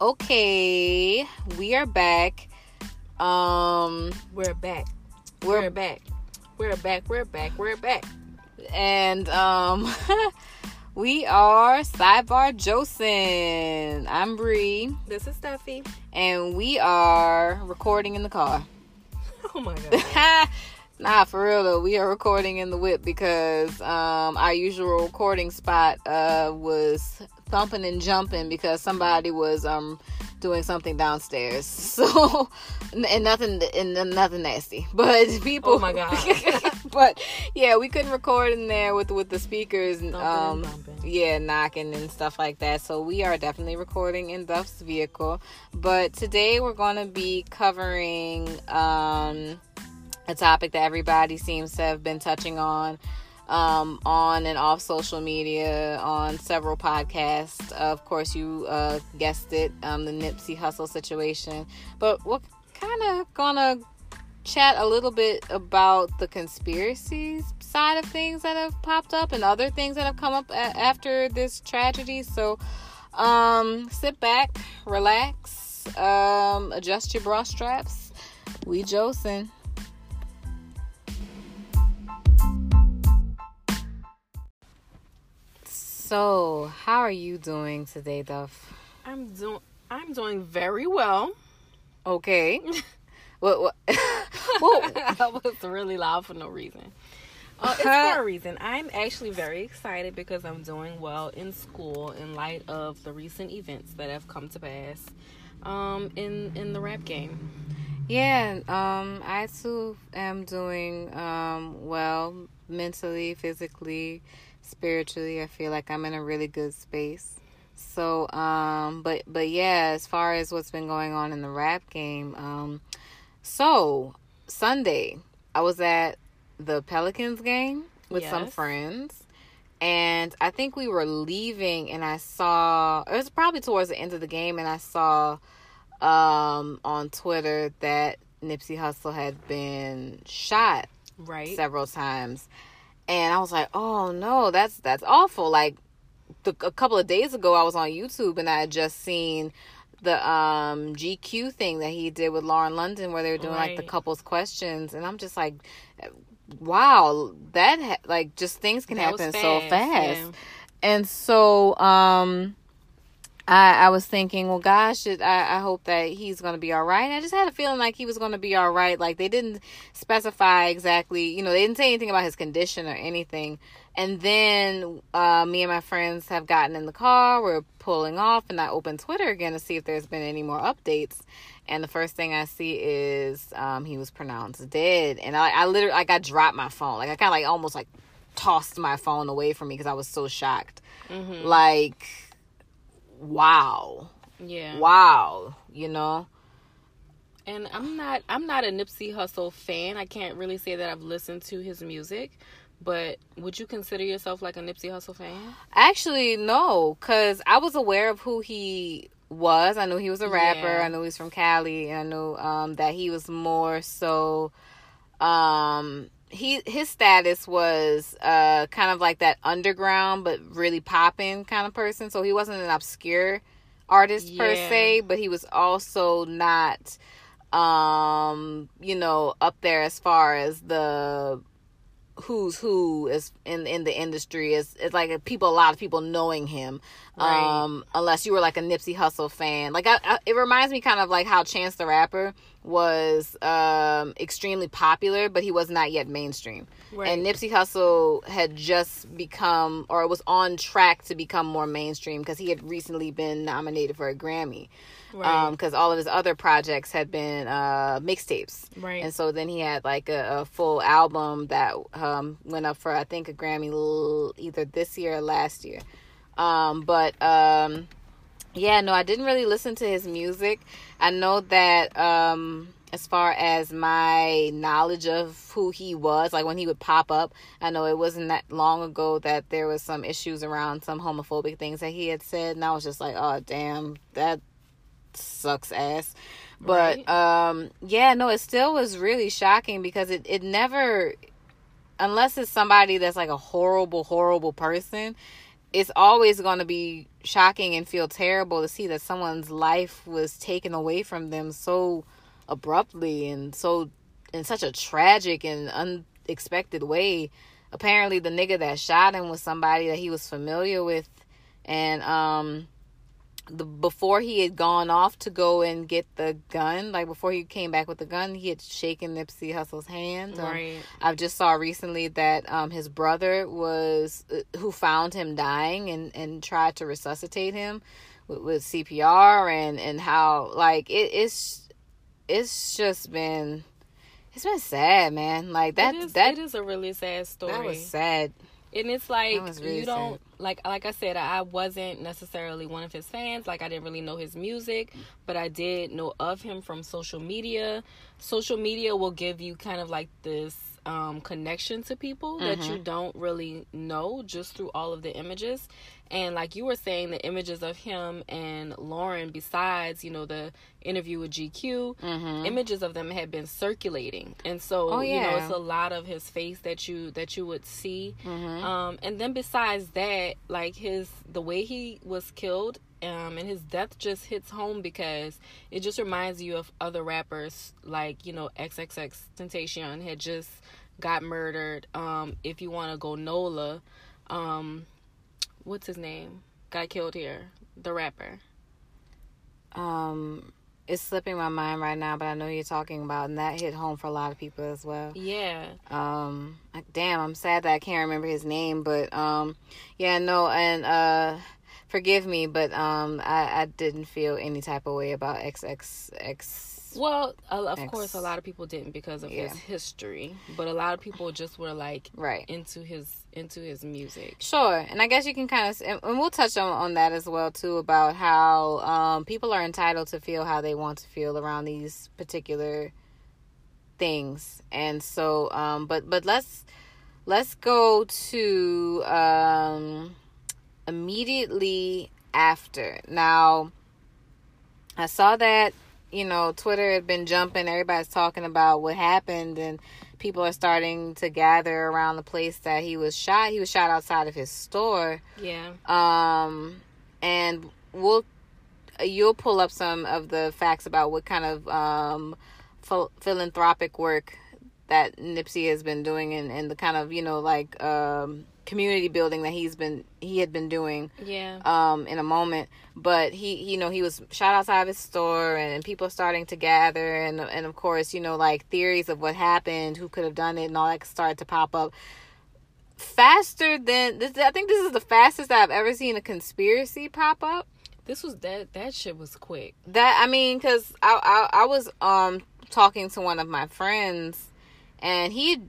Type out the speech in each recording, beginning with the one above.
Okay, we are back. Um, We're back. we're, We're back. We're back. We're back. We're back. and um, we are Sidebar Josen. I'm Bree, This is Steffi. and we are recording in the car. Oh my god. nah, for real though, we are recording in the whip because um, our usual recording spot uh, was thumping and jumping because somebody was um, doing something downstairs. So, and nothing, and nothing nasty, but people. Oh my God. but yeah, we couldn't record in there with with the speakers, and, Thumping and um, bumping. yeah, knocking and stuff like that. So we are definitely recording in Duff's vehicle. But today we're going to be covering um, a topic that everybody seems to have been touching on. Um, on and off social media, on several podcasts. of course, you uh, guessed it, um, the Nipsey Hussle situation. But we're kind of gonna chat a little bit about the conspiracies side of things that have popped up and other things that have come up a- after this tragedy. So, um, sit back, relax, um, adjust your bra straps. We Josen. So, how are you doing today, Duff? I'm doing. I'm doing very well. Okay. what? What? I was really loud for no reason. Uh, it's for a reason. I'm actually very excited because I'm doing well in school in light of the recent events that have come to pass um, in in the rap game. Yeah, um, I too am doing um, well mentally, physically, spiritually. I feel like I'm in a really good space. So, um, but but yeah, as far as what's been going on in the rap game, um, so Sunday I was at the Pelicans game with some friends. And I think we were leaving, and I saw it was probably towards the end of the game, and I saw um, on Twitter that Nipsey Hussle had been shot Right. several times, and I was like, "Oh no, that's that's awful!" Like the, a couple of days ago, I was on YouTube and I had just seen the um GQ thing that he did with Lauren London, where they were doing like the couples questions, and I'm just like, "Wow, that ha- like just things can That happen so fast, fast." yeah. And so, um, I, I was thinking, well, gosh, it, I, I hope that he's going to be all right. And I just had a feeling like he was going to be all right. Like they didn't specify exactly, you know, they didn't say anything about his condition or anything. And then uh, me and my friends have gotten in the car. We're pulling off, and I open Twitter again to see if there's been any more updates. And the first thing I see is um, he was pronounced dead. And I, I literally, like, I dropped my phone. Like, I kind of like almost like tossed my phone away from me because I was so shocked. Mhm. Like, wow Yeah. wow you know And I'm not I'm not a Nipsey Hussle fan. I can't really say that I've listened to his music, but would you consider yourself like a Nipsey Hussle fan? actually no because i was aware of who he was i knew he was a rapper Yeah. i knew he was from cali and i knew um, that he was more so um he his status was uh kind of like that underground but really popping kind of person. So he wasn't an obscure artist per se but he was also not um you know up there as far as the who's who is in in the industry is it's like people a lot of people knowing him Right. um unless you were like a Nipsey Hussle fan like I, I, it reminds me kind of like how Chance the Rapper was um extremely popular but he was not yet mainstream Right. and Nipsey Hussle had just become or was on track to become more mainstream because he had recently been nominated for a Grammy Right. because all of his other projects had been uh mixtapes right. and so then he had like a, a full album that um, went up for I think a Grammy l- either this year or last year. Um, but um, yeah, no, I didn't really listen to his music. I know that um, as far as my knowledge of who he was, like when he would pop up, I know it wasn't that long ago that there was some issues around some homophobic things that he had said, and I was just like, oh damn, that sucks ass. But Right. um yeah, no, it still was really shocking because it it never unless it's somebody that's like a horrible horrible person, it's always going to be shocking and feel terrible to see that someone's life was taken away from them so abruptly and so in such a tragic and unexpected way. Apparently, the nigga that shot him was somebody that he was familiar with, and um, the before he had gone off to go and get the gun, like before he came back with the gun, he had shaken Nipsey Hussle's hand. Um, right. I've just saw recently that um, his brother was uh, who found him dying and and tried to resuscitate him with, with CPR and and how like it, it's it's just been it's been sad, man. Like that. It is, that it is a really sad story. That was sad. And it's like really you don't like like I said, I wasn't necessarily one of his fans. Like I didn't really know his music, but I did know of him from social media. Social media will give you kind of like this um, connection to people mm-hmm. that you don't really know just through all of the images. And like you were saying, the images of him and Lauren, besides you know the interview with GQ, mm-hmm. images of them had been circulating, and so oh, yeah. you know it's a lot of his face that you that you would see. Mm-hmm. Um, and then besides that, like his the way he was killed um, and his death just hits home because it just reminds you of other rappers like you know XXX Tentacion had just got murdered. Um, if you want to go Nola, um, what's his name? Got killed here. The rapper. Um, it's slipping my mind right now, but I know you're talking about, and that hit home for a lot of people as well. Yeah. Um, damn, I'm sad that I can't remember his name, but um, yeah, no, and uh, forgive me, but um, I I didn't feel any type of way about XXX well, of X. course, a lot of people didn't because of yeah. his history, but a lot of people just were like right into his into his music. Sure, and I guess you can kind of, and we'll touch on on that as well too about how um, people are entitled to feel how they want to feel around these particular things, and so, um, but but let's let's go to um, immediately after now. I saw that you know, Twitter had been jumping. Everybody's talking about what happened, and people are starting to gather around the place that he was shot. He was shot outside of his store. Yeah. Um, and we'll you'll pull up some of the facts about what kind of um ph- philanthropic work that Nipsey has been doing, and and the kind of you know like um community building that he's been he had been doing yeah. um in a moment. But he you know he was shot outside of his store and people starting to gather and and of course you know like theories of what happened who could have done it and all that started to pop up. Faster than this i think this is the fastest i've ever seen a conspiracy pop up. This was that that shit was quick. That i mean because I, I i was um talking to one of my friends and he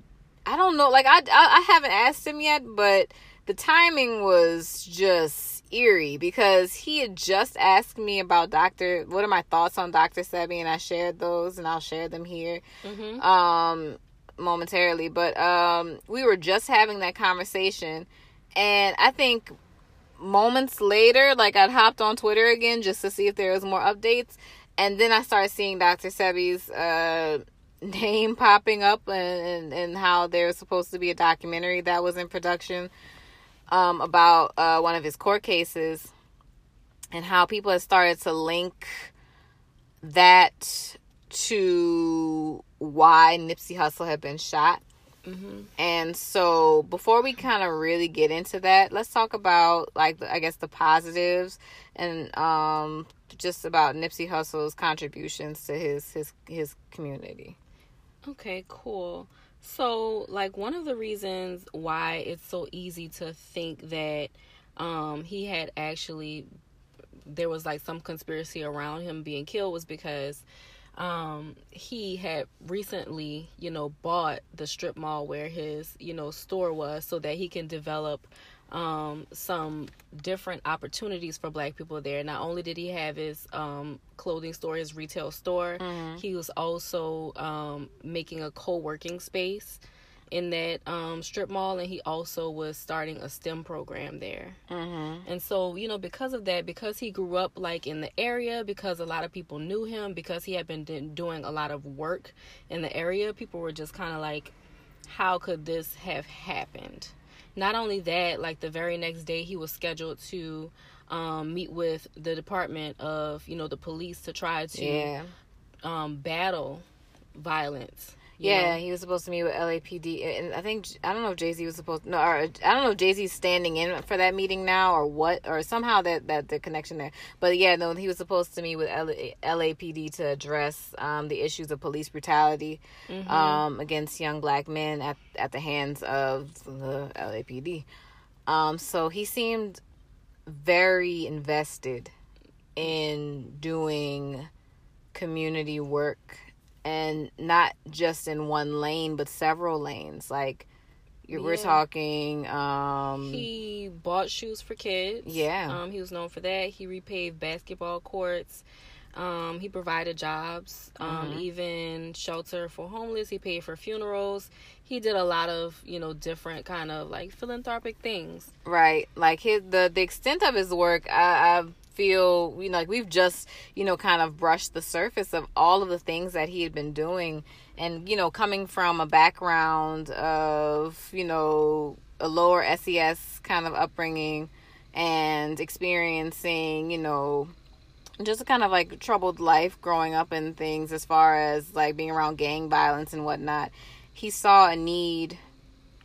I don't know. Like I, I, I haven't asked him yet, but the timing was just eerie because he had just asked me about Doctor. What are my thoughts on Doctor Sebi, and I shared those, and I'll share them here. Mm-hmm. Um, momentarily, but um, we were just having that conversation, and I think moments later, like I'd hopped on Twitter again just to see if there was more updates, and then I started seeing Dr. Sebi's uh name popping up and, and, and how there's supposed to be a documentary that was in production um, about uh, one of his court cases and how people have started to link that to why Nipsey Hussle had been shot. Mm-hmm. And so, before we kind of really get into that, let's talk about like I guess the positives and um, just about Nipsey Hussle's contributions to his his his community. Okay, cool. So, like, one of the reasons why it's so easy to think that um, he had actually, there was like some conspiracy around him being killed was because um, he had recently, you know, bought the strip mall where his, you know, store was so that he can develop um, some different opportunities for black people there. Not only did he have his um, clothing store, his retail store, mm-hmm. he was also um, making a co working space in that um, strip mall, and he also was starting a STEM program there. Mm-hmm. And so, you know, because of that, because he grew up like in the area, because a lot of people knew him, because he had been doing a lot of work in the area, people were just kind of like, how could this have happened? Not only that, like the very next day, he was scheduled to um, meet with the Department of, you know, the police to try to Yeah. um, battle violence. Yeah, know? he was supposed to meet with LAPD, and I think I don't know if Jay Z was supposed no, or I don't know if Jay Z's standing in for that meeting now or what, or somehow that that the connection there. But yeah, no, he was supposed to meet with LA, LAPD to address um, the issues of police brutality Mm-hmm. um, against young black men at at the hands of the LAPD. Um, so he seemed very invested in doing community work and not just in one lane but several lanes like you we're talking um He bought shoes for kids. Yeah. Um, he was known for that. He repaved basketball courts. Um, he provided jobs, um, Mm-hmm. even shelter for homeless. He paid for funerals. He did a lot of, you know, different kind of like philanthropic things. right like his the the extent of his work i i feel you know like we've just you know kind of brushed the surface of all of the things that he had been doing and you know coming from a background of you know a lower ses kind of upbringing and experiencing you know just a kind of like troubled life growing up and things as far as like being around gang violence and whatnot he saw a need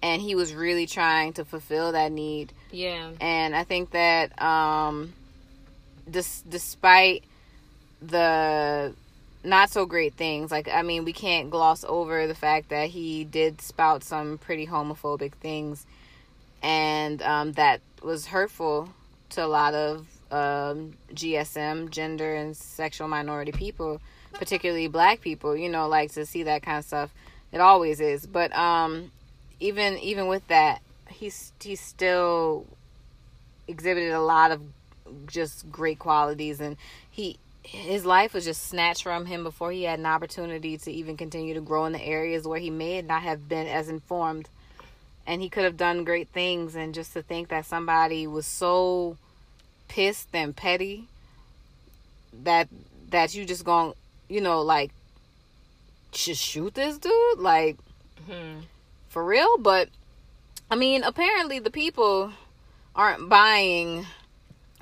and he was really trying to fulfill that need Yeah. and i think that um dis- despite the not so great things like i mean we can't gloss over the fact that he did spout some pretty homophobic things and um, that was hurtful to a lot of um, gsm gender and sexual minority people particularly black people you know like to see that kind of stuff. It always is but um even even with that he's he's still exhibited a lot of just great qualities and he his life was just snatched from him before he had an opportunity to even continue to grow in the areas where he may not have been as informed. And he could have done great things and just to think that somebody was so pissed and petty that that you just going you know like just shoot this dude? Like Hmm. for real? But i mean apparently the people aren't buying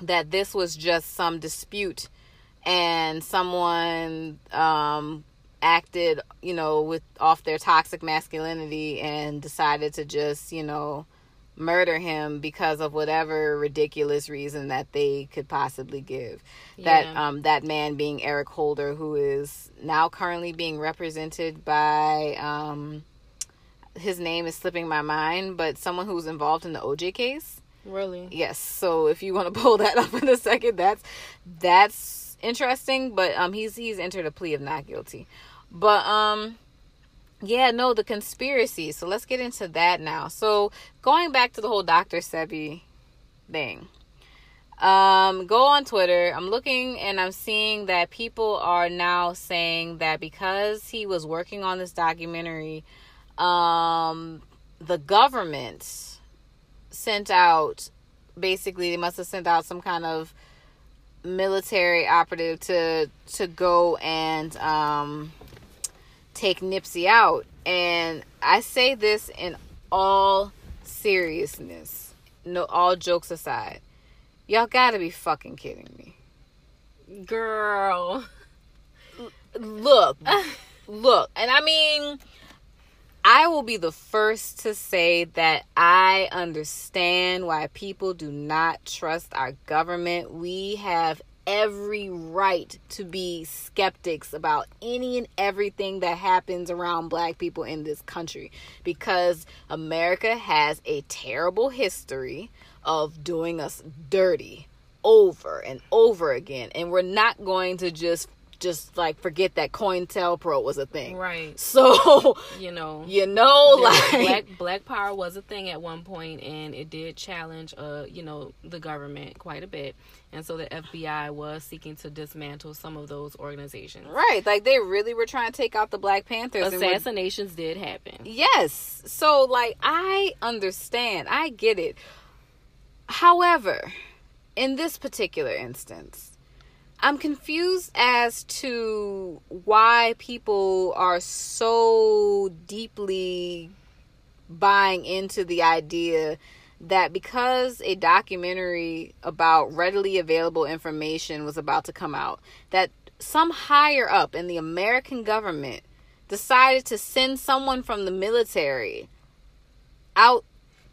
that this was just some dispute and someone um acted you know with off their toxic masculinity and decided to just you know murder him because of whatever ridiculous reason that they could possibly give. That um that man being Eric Holder who is now currently being represented by um his name is slipping my mind but someone who's involved in the OJ case Really? yes so if you want to pull that up in a second that's that's interesting but um he's he's entered a plea of not guilty but um yeah no the conspiracy so let's get into that now so going back to the whole dr sebi thing um go on twitter i'm looking and i'm seeing that people are now saying that because he was working on this documentary um the government sent out basically they must have sent out some kind of military operative to to go and um take Nipsey out. And I say this in all seriousness no all jokes aside. Y'all got to be fucking kidding me. Girl. look look and I mean I will be the first to say that I understand why people do not trust our government. We have every right to be skeptics about any and everything that happens around black people in this country because America has a terrible history of doing us dirty over and over again and we're not going to just just like forget that COINTELPRO was a thing. Right. So, You know. you know, like black black power was a thing at one point and it did challenge uh you know the government quite a bit and so the FBI was seeking to dismantle some of those organizations right, like they really were trying to take out the Black Panthers. and assassinations did happen Yes. So like I understand. I get it. However, in this particular instance, I'm confused as to why people are so deeply buying into the idea that because a documentary about readily available information was about to come out, that some higher up in the American government decided to send someone from the military out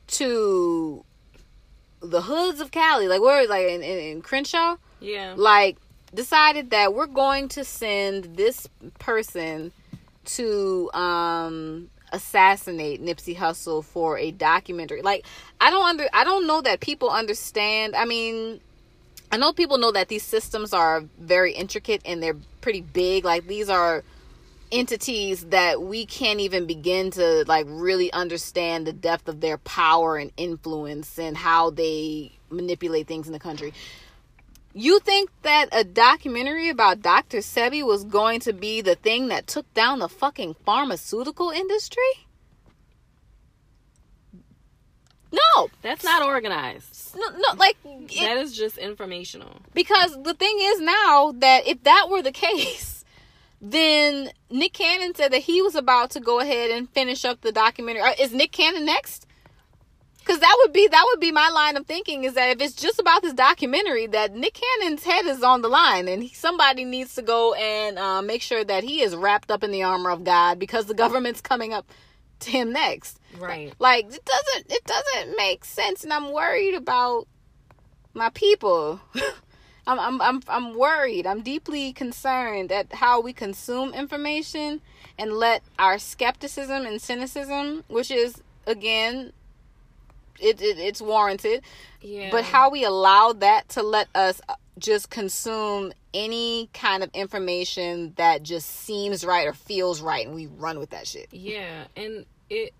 to the hoods of Cali, like where like in, in, in Crenshaw, Yeah. like decided that we're going to send this person to um assassinate Nipsey Hussle for a documentary. Like I don't under I don't know that people understand. I mean, I know people know that these systems are very intricate and they're pretty big. Like these are entities that we can't even begin to like really understand the depth of their power and influence and how they manipulate things in the country. You think that a documentary about Dr. Sebi was going to be the thing that took down the fucking pharmaceutical industry? No, That's not organized. no, no like it, that is just informational. because the thing is now that if that were the case, then Nick Cannon said that he was about to go ahead and finish up the documentary. Uh, Is Nick Cannon next? Because that would be that would be my line of thinking is that if it's just about this documentary, that Nick Cannon's head is on the line, and he, somebody needs to go and uh, make sure that he is wrapped up in the armor of God because the government's coming up to him next. Right. Like it doesn't it doesn't make sense, and I'm worried about my people. I'm I'm I'm I'm worried. I'm deeply concerned at how we consume information and let our skepticism and cynicism, which is again, it, it it's warranted, Yeah. but how we allow that to let us just consume any kind of information that just seems right or feels right, and we run with that shit. Yeah, and it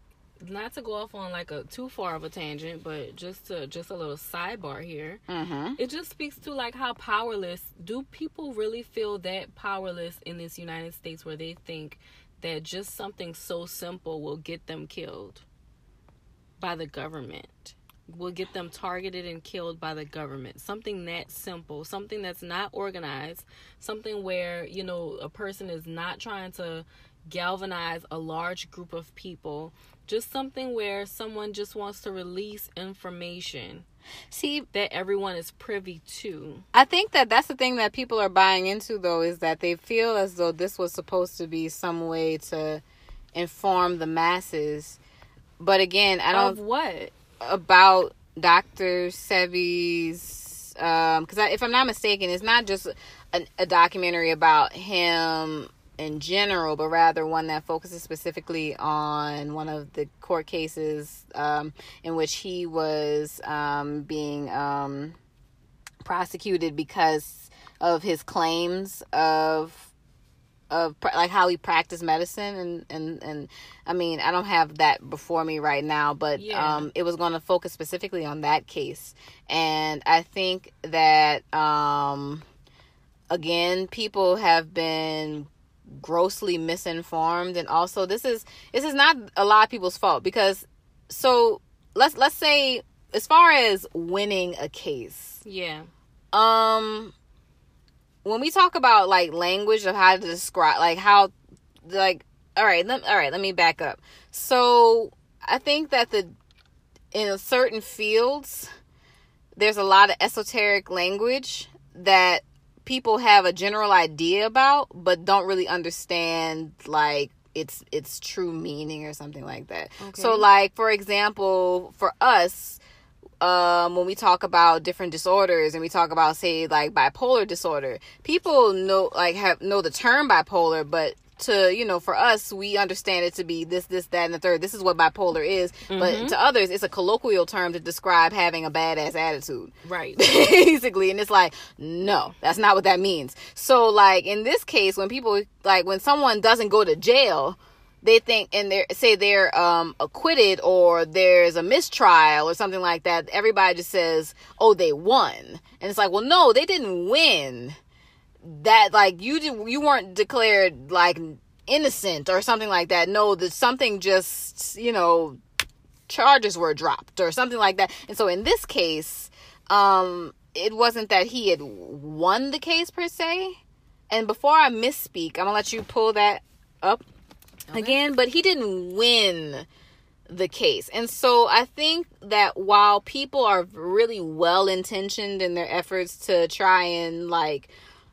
not to go off on like a too far of a tangent, but just to just a little sidebar here. Mm-hmm. It just speaks to like how powerless do people really feel that powerless in this United States where they think that just something so simple will get them killed by the government. Will get them targeted and killed by the government. Something that simple, something that's not organized, something where, you know, a person is not trying to galvanize a large group of people. Just something where someone just wants to release information See, that everyone is privy to. I think that that's the thing that people are buying into, though, is that they feel as though this was supposed to be some way to inform the masses. But again, I don't Of what? about Dr. Sebi's um because if I'm not mistaken, it's not just a, a documentary about him in general, but rather one that focuses specifically on one of the court cases um, in which he was um, being um, prosecuted because of his claims of of like how we practice medicine and and and I mean I don't have that before me right now but Yeah. um it was going to focus specifically on that case and I think that um again people have been grossly misinformed and also this is this is not a lot of people's fault because so let's let's say as far as winning a case Yeah. um when we talk about like language of how to describe like how like all right let, all right let me back up. So i think that the in certain fields there's a lot of esoteric language that people have a general idea about but don't really understand like its its true meaning or something like that. So like for example for us um when we talk about different disorders and we talk about say like bipolar disorder people know like have know the term bipolar but to you know for us we understand it to be this this that and the third. This is what bipolar is. But to others it's a colloquial term to describe having a badass attitude. Right. basically and it's like no that's not what that means. So like in this case when people like when someone doesn't go to jail they think and they say they're um acquitted or there's a mistrial or something like that everybody just says oh they won. And it's like well no they didn't win. That like you did, you weren't declared like innocent or something like that. No that something just you know charges were dropped or something like that. And so in this case um it wasn't that he had won the case per se. And before i misspeak i'm gonna let you pull that up again but he didn't win the case. And so I think that while people are really well intentioned in their efforts to try and like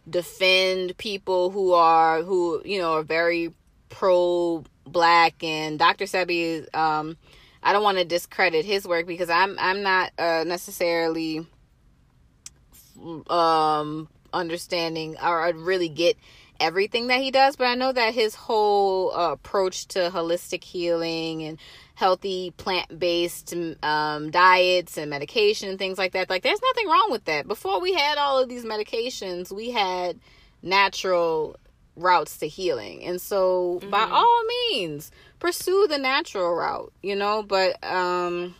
defend people who are who you know are very pro black and Dr. Sebi um I don't want to discredit his work because I'm I'm not uh, necessarily um understanding or I really get everything that he does, but I know that his whole uh, approach to holistic healing and healthy plant-based um, diets and medication and things like that like there's nothing wrong with that. Before we had all of these medications we had natural routes to healing. And so mm-hmm. by all means pursue the natural route you know but um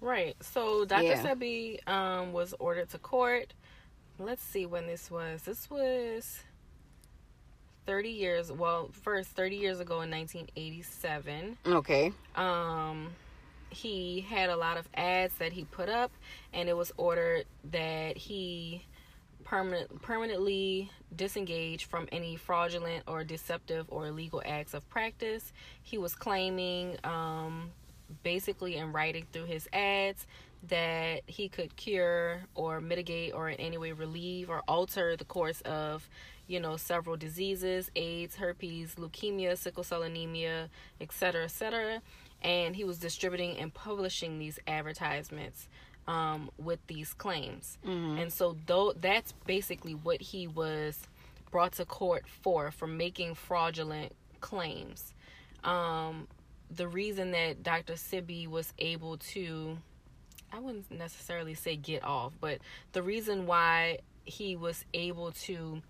right. So dr yeah. sebi um was ordered to court. Let's see when this was. This was 30 years well first 30 years ago in 1987 okay. um he had a lot of ads that he put up and it was ordered that he permanent permanently disengage from any fraudulent or deceptive or illegal acts of practice. He was claiming um basically in writing through his ads that he could cure or mitigate or in any way relieve or alter the course of you know, several diseases AIDS, herpes, leukemia, sickle cell anemia, etc., etc. And he was distributing and publishing these advertisements um, with these claims. Mm-hmm. And so, though, that's basically what he was brought to court for, for making fraudulent claims. Um, the reason that Dr. Sebi was able to, I wouldn't necessarily say get off, but the reason why he was able to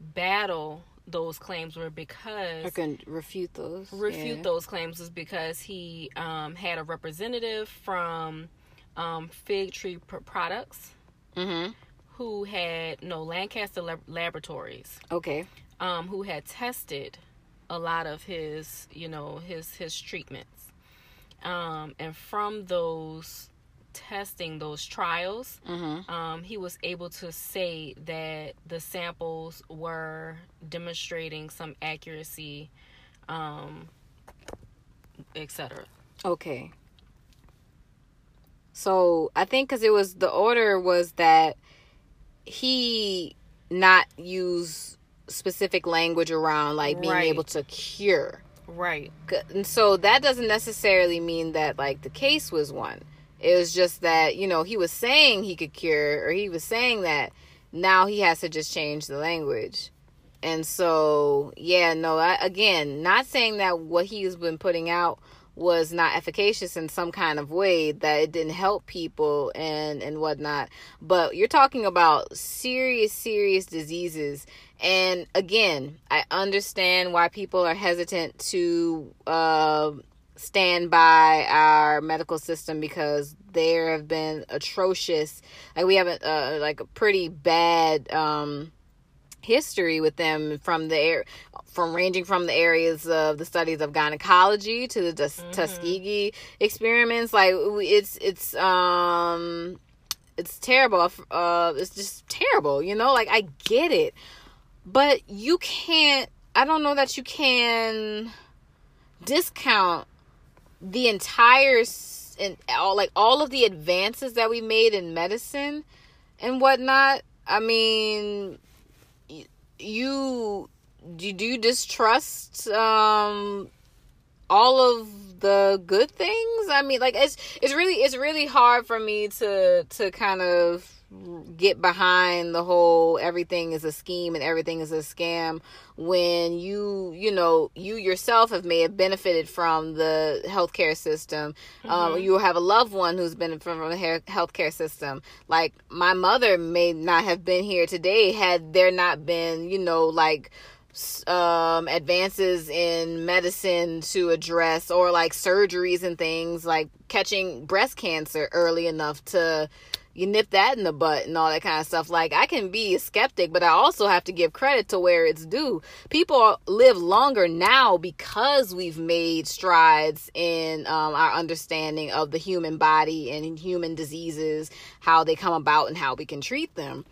battle those claims were because I can refute those. Refute yeah. those claims was because he um, had a representative from um, Fig Tree Products mm-hmm. who had no Lancaster Lab- Laboratories. Okay. Um, who had tested a lot of his, you know, his his treatments, um, and from those testing those trials, mm-hmm. um, he was able to say that the samples were demonstrating some accuracy, um, etc. Okay. So I think because it was the order was that he not use specific language around like being right. able to cure. Right. And so that doesn't necessarily mean that like the case was won it was just that, you know, he was saying he could cure, or he was saying that now he has to just change the language. And so, yeah, no, I, again, not saying that what he's been putting out was not efficacious in some kind of way that it didn't help people and and whatnot but you're talking about serious serious diseases and again i understand why people are hesitant to uh stand by our medical system because there have been atrocious like we have a uh, like a pretty bad um history with them from the air from ranging from the areas of the studies of gynecology to the mm-hmm. Tuskegee experiments. Like it's it's um it's terrible. Uh it's just terrible you know? Like I get it. But you can't I don't know that you can discount the entire and all like all of the advances that we made in medicine and whatnot i mean you do you distrust um all of the good things? I mean like it's it's really it's really hard for me to to kind of get behind the whole everything is a scheme and everything is a scam when you you know you yourself have may have benefited from um, the healthcare system mm-hmm. um, you have a loved one who's benefited from the healthcare system like my mother may not have been here today had there not been you know like um, advances in medicine to address or like surgeries and things like catching breast cancer early enough to you nip that in the butt and all that kind of stuff. Like I can be a skeptic, but I also have to give credit to where it's due. People live longer now because we've made strides in um, our understanding of the human body and human diseases, how they come about, and how we can treat them.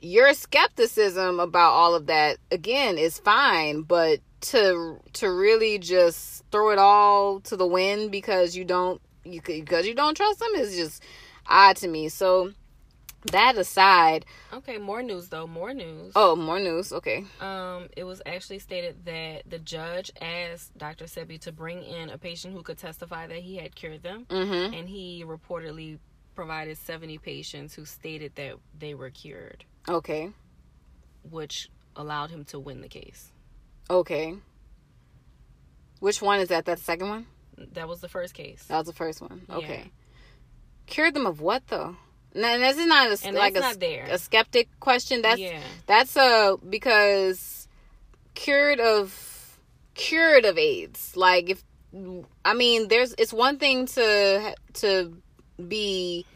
your skepticism about all of that again is fine, but to to really just throw it all to the wind because you don't you because you don't trust them is just odd to me. So that aside, okay, more news though, more news. Oh, more news. Okay. Um, it was actually stated that the judge asked Dr. Sebi to bring in a patient who could testify that he had cured them, mm-hmm. and he reportedly provided 70 patients who stated that they were cured. Okay. Which allowed him to win the case. Okay. Which one is that? That second one? That was the first case. That was the first one. Okay. Yeah. Cured them of what though? And this is not a, and like a, not a skeptic question. That's yeah. that's a because cured of cured of AIDS. Like if I mean, there's it's one thing to to be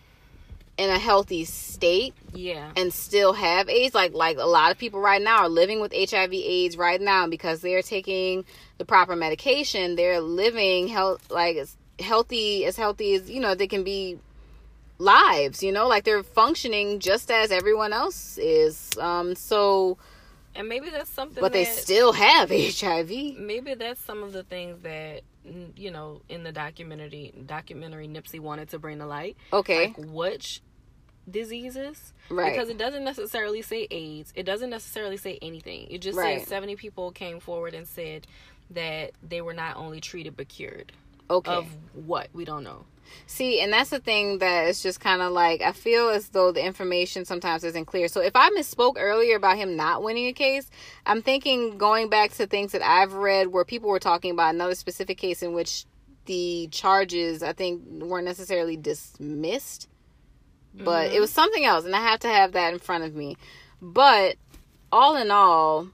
in a healthy state yeah and still have aids like like a lot of people right now are living with hiv aids right now because they're taking the proper medication they're living health like as healthy as healthy as you know they can be lives you know like they're functioning just as everyone else is um so and maybe that's something but that, they still have hiv maybe that's some of the things that you know in the documentary documentary nipsey wanted to bring to light. Okay. Like which diseases? Right. Because it doesn't necessarily say aids. It doesn't necessarily say anything. It just right. says 70 people came forward and said that they were not only treated but cured. Okay. Of what? We don't know See, and that's the thing that is just kind of like I feel as though the information sometimes isn't clear. So if I misspoke earlier about him not winning a case, I'm thinking going back to things that I've read where people were talking about another specific case in which the charges I think weren't necessarily dismissed, but mm-hmm. it was something else, and I have to have that in front of me. But all in all,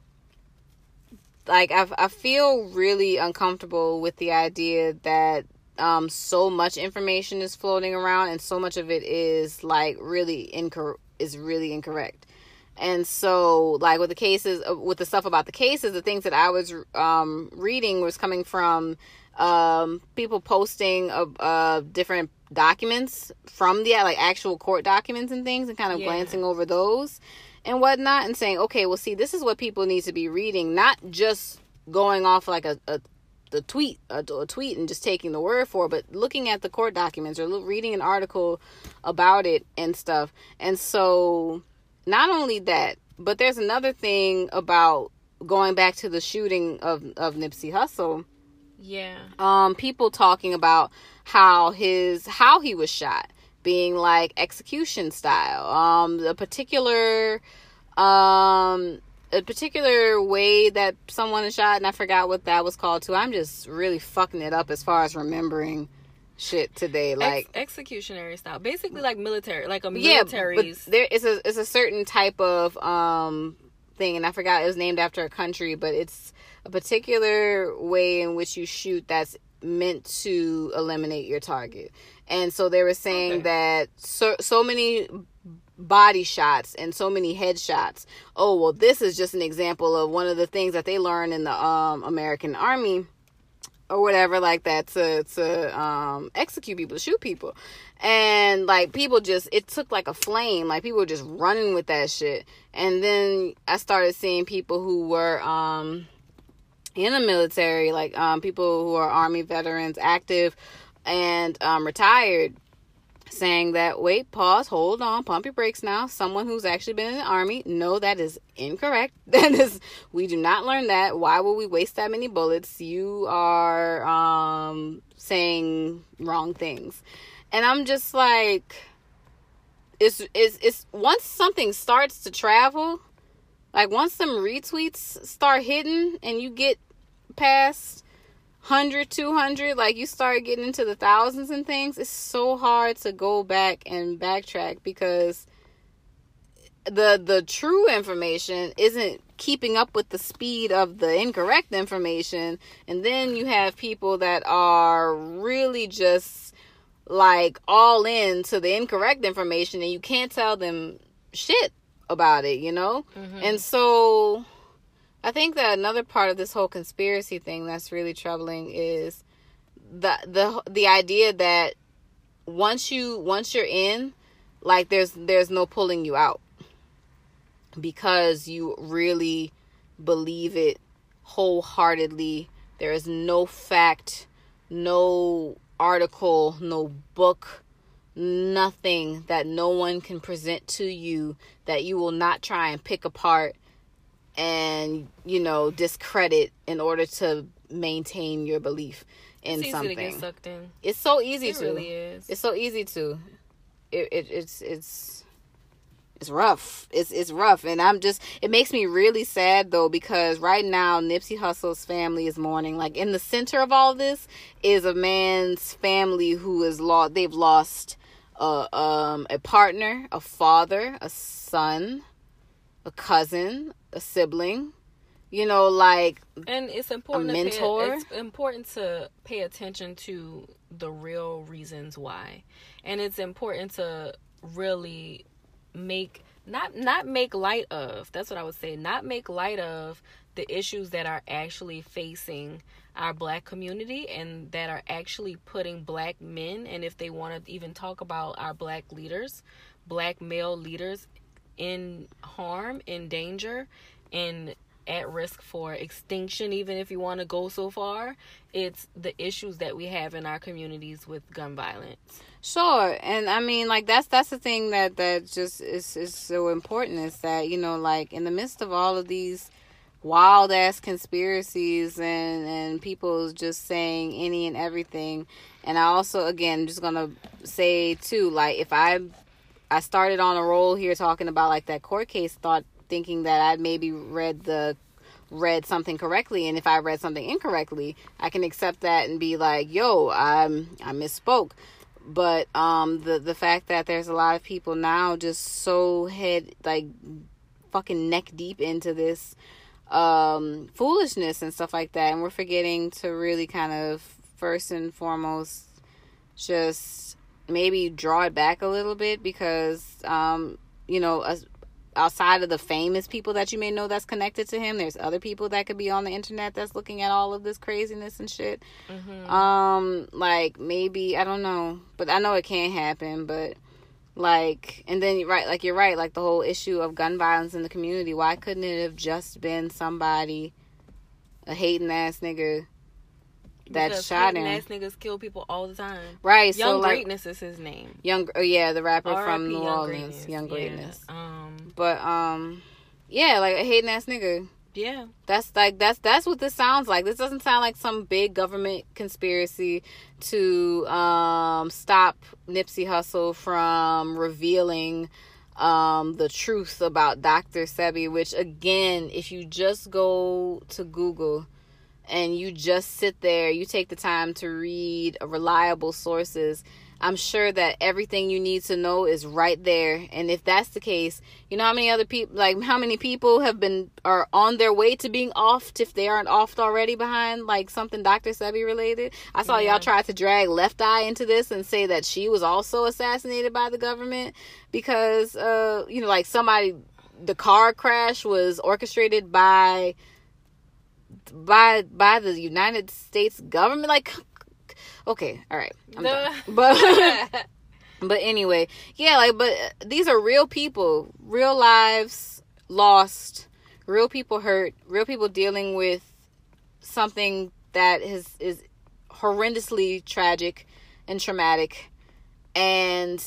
like I, I feel really uncomfortable with the idea that um, so much information is floating around and so much of it is like really incorrect is really incorrect and so like with the cases uh, with the stuff about the cases the things that i was um, reading was coming from um, people posting of uh, different documents from the like actual court documents and things and kind of yeah. glancing over those and whatnot and saying okay well see this is what people need to be reading not just going off like a, a the tweet a, a, tweet and just taking the word for it, but looking at the court documents or look, reading an article about it and stuff. And so, not only that, but there's another thing about going back to the shooting of of Nipsey Hussle. Yeah. Um, people talking about how his how he was shot being like execution style. Um, the particular um a particular way that someone is shot, and I forgot what that was called too. I'm just really fucking it up as far as remembering shit today, like Ex- executionary style, basically like military, like a military. Yeah, but there is a it's a certain type of um thing, and I forgot it was named after a country, but it's a particular way in which you shoot that's meant to eliminate your target. And so they were saying okay. that so so many body shots and so many headshots. Oh, well, this is just an example of one of the things that they learn in the um, American Army or whatever like that to to um, execute people, to shoot people. And like people just it took like a flame. Like people were just running with that shit. And then I started seeing people who were um in the military, like um people who are army veterans, active and um retired saying that wait pause hold on pump your brakes now. Someone who's actually been in the army no that is incorrect. That is we do not learn that. Why would we waste that many bullets? You are um saying wrong things. And i'm just like it's it's it's once something starts to travel like once some retweets start hitting and you get past 100 200 like you start getting into the thousands and things it's so hard to go back and backtrack because the the true information isn't keeping up with the speed of the incorrect information and then you have people that are really just like all in to the incorrect information and you can't tell them shit about it you know mm-hmm. and so I think that another part of this whole conspiracy thing that's really troubling is the the the idea that once you once you're in, like there's there's no pulling you out. because you really believe it wholeheartedly. There is no fact, no article, no book, nothing that no one can present to you that you will not try and pick apart and, you know, discredit in order to maintain your belief in it's something. easy to get sucked in. It's so easy It to. really is. It's so easy to. It, it it's it's it's rough. It's it's rough, and I'm just. It makes me really sad though because right now Nipsey Hussle's family is mourning. Like in the center of all this is a man's family who is lost. They've lost a um a partner, a father, a son, a cousin, a sibling. You know, like and it's important A To mentor? pay, it's important to pay attention to the real reasons why and it's important to really make not not make light of that's what i would say not make light of the issues that are actually facing our black community and that are actually putting black men and if they want to even talk about our black leaders black male leaders in harm in danger in at risk for extinction even if you want to go so far. It's the issues that we have in our communities with gun violence. Sure, and I mean, like that's that's the thing that that just is is so important is that you know, like in the midst of all of these wild ass conspiracies and and people just saying any and everything, and I also again just gonna say too, like if I I started on a roll here talking about like that court case, thought thinking that I'd maybe read the read something correctly and if I read something incorrectly, I can accept that and be like, "Yo, I'm I misspoke." But um the the fact that there's a lot of people now just so head like fucking neck deep into this um foolishness and stuff like that and we're forgetting to really kind of first and foremost just maybe draw it back a little bit because um you know as, outside of the famous people that you may know that's connected to him there's other people that could be on the internet that's looking at all of this craziness and shit. Um like maybe i don't know but i know it can't happen but like and then right like you're right like the whole issue of gun violence in the community why couldn't it have just been somebody a hating ass nigga that Because shot him ass niggas kill people all the time right young so like greatness is his name young oh yeah the rapper R.I.P. from new Young orleans Greatness. young Yeah. greatness um but um yeah like a hating ass nigga yeah That's like that's that's what this sounds like. This doesn't sound like some big government conspiracy to um, stop Nipsey Hussle from revealing um, the truth about Dr. Sebi. Which again, if you just go to Google and you just sit there, you take the time to read reliable sources. I'm sure that everything you need to know is right there. And if that's the case, you know how many other people, like how many people have been, are on their way to being offed if they aren't offed already behind like something Dr. Sebi related? I saw Yeah. y'all try to drag Left Eye into this and say that she was also assassinated by the government because, uh, you know, like somebody, the car crash was orchestrated by by by the United States government like okay all right I'm done. but but anyway yeah like but these are real people real lives lost real people hurt real people dealing with something that is is horrendously tragic and traumatic and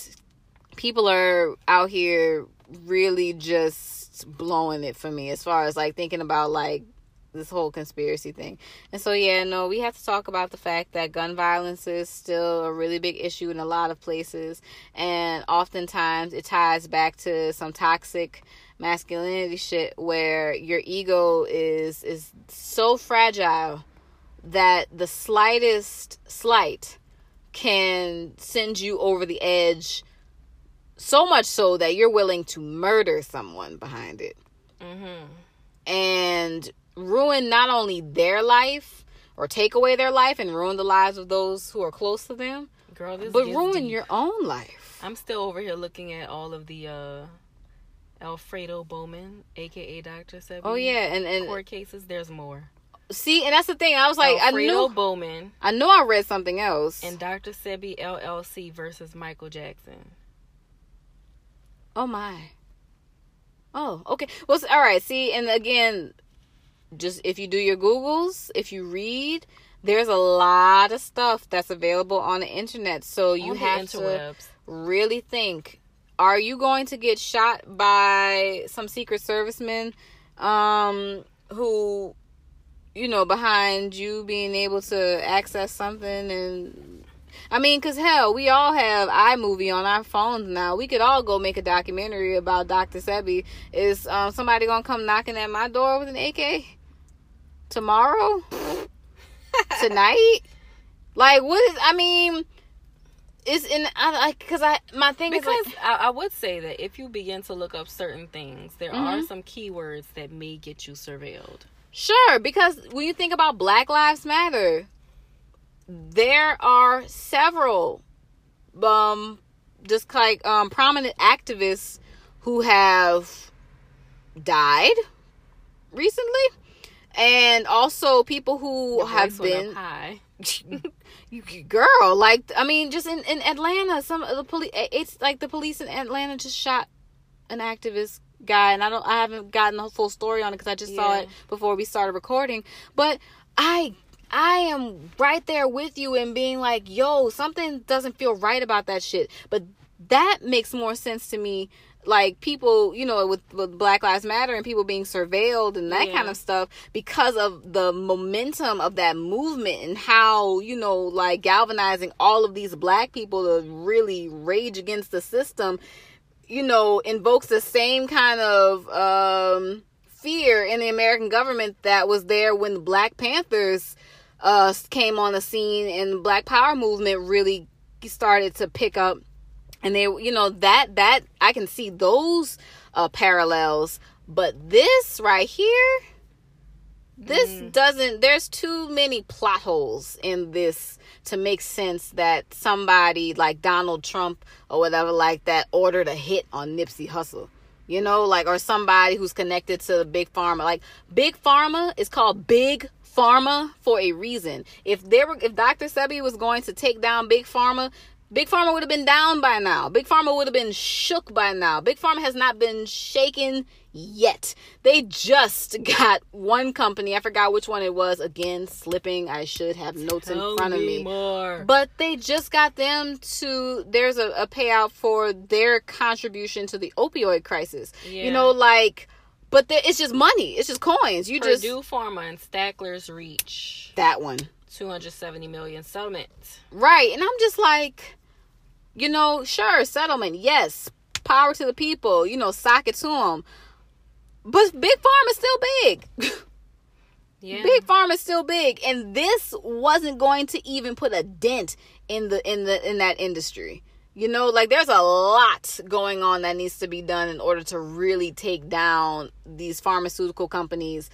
people are out here really just blowing it for me as far as like thinking about like this whole conspiracy thing. And so yeah, no, we have to talk about the fact that gun violence is still a really big issue in a lot of places. And oftentimes it ties back to some toxic masculinity shit where your ego is is so fragile that the slightest slight can send you over the edge so much so that you're willing to murder someone behind it. Hmm and ruin not only their life or take away their life and ruin the lives of those who are close to them girl this but ruin deep. your own life i'm still over here looking at all of the uh alfredo bowman aka dr sebi oh yeah and and court cases there's more see and that's the thing i was like alfredo i knew bowman i knew i read something else and dr sebi llc versus michael jackson oh my Oh, okay. Well, all right. See, and again, just if you do your Googles, if you read, there's a lot of stuff that's available on the internet. So you have to really think are you going to get shot by some secret serviceman um who you know behind you being able to access something and I mean, cause hell, we all have iMovie on our phones now. We could all go make a documentary about Dr. Sebi. Is um, somebody gonna come knocking at my door with an AK tomorrow? Tonight? Like, what is? I mean, it's in. I like because I my thing Because is like, I, I would say that if you begin to look up certain things, there are Mhm. some keywords that may get you surveilled. Sure, because when you think about Black Lives Matter, there are several um just like um prominent activists who have died recently and also people who have voice went up been high. you girl like i mean just in, in atlanta some of the police eh, it's like the police in atlanta just shot an activist guy and i don't i haven't gotten the full story on it because i just saw it before we started recording. But i i am right there with you and being like yo something doesn't feel right about that shit. But that makes more sense to me like people you know with, with black lives matter and people being surveilled and that Yeah. kind of stuff because of the momentum of that movement and how you know like galvanizing all of these black people to really rage against the system you know invokes the same kind of um fear in the american government that was there when the black panthers uh came on the scene and the black power movement really started to pick up and they you know that that i can see those uh parallels. But this right here this doesn't there's too many plot holes in this to make sense that somebody like donald trump or whatever like that ordered a hit on nipsey Hussle. you know like or somebody who's connected to the big pharma. Like big pharma is called big pharma for a reason. If there were if dr sebi was going to take down big pharma Big Pharma would have been down by now. Big Pharma would have been shook by now. Big Pharma has not been shaken yet. They just got one company. I forgot which one it was. Again, slipping. I should have notes in Tell front of me. more. But they just got them to. There's a, a payout for their contribution to the opioid crisis. Yeah. You know, like, but there, it's just money. It's just coins. You just Purdue Pharma and Sackler's reach that one. 270 million settlement. Right. And I'm just like, you know, sure, settlement, yes, power to the people, you know, sock it to them. But Big Farm is still big. Yeah. Big Farm is still big, and this wasn't going to even put a dent in the in the in that industry. You know, like there's a lot going on that needs to be done in order to really take down these pharmaceutical companies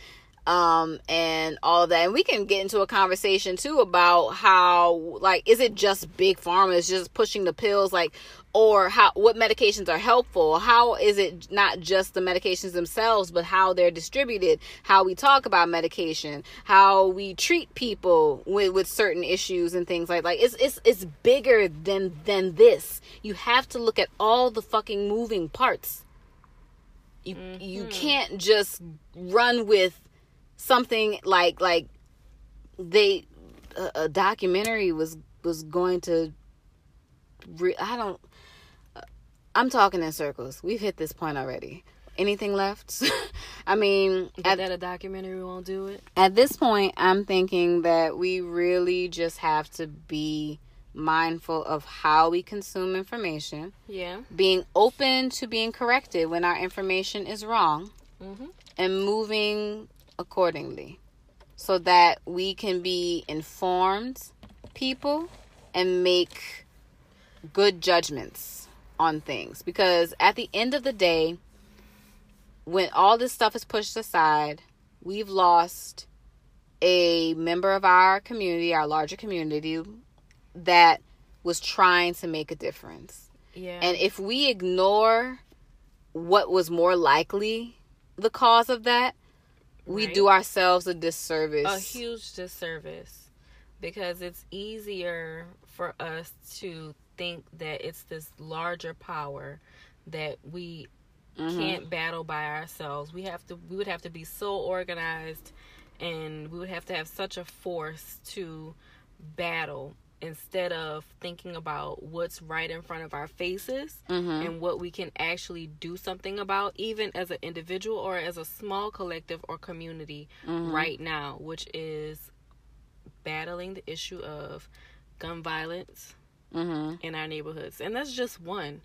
um and all of that. And we can get into a conversation too about how like is it just big pharma is just pushing the pills like or how what medications are helpful? How is it not just the medications themselves but how they're distributed? How we talk about medication? How we treat people with with certain issues and things like like it's it's it's bigger than than this. You have to look at all the fucking moving parts. You you can't just run with something like like they a, a documentary was was going to re, I don't uh, I'm talking in circles. We've hit this point already. Anything left? I mean, But at, that a documentary won't do it. at this point, I'm thinking that we really just have to be mindful of how we consume information, Yeah. being open to being corrected when our information is wrong, Mm-hmm. and moving accordingly so that we can be informed people and make good judgments on things because at the end of the day when all this stuff is pushed aside we've lost a member of our community our larger community that was trying to make a difference Yeah. and if we ignore what was more likely the cause of that, we Right. do ourselves a disservice. a huge disservice because it's easier for us to think that it's this larger power that we mm-hmm. can't battle by ourselves. We have to. We would have to be so organized, and we would have to have such a force to battle instead of thinking about what's right in front of our faces mm-hmm. and what we can actually do something about, even as an individual or as a small collective or community mm-hmm. right now, which is battling the issue of gun violence mm-hmm. in our neighborhoods. And that's just one.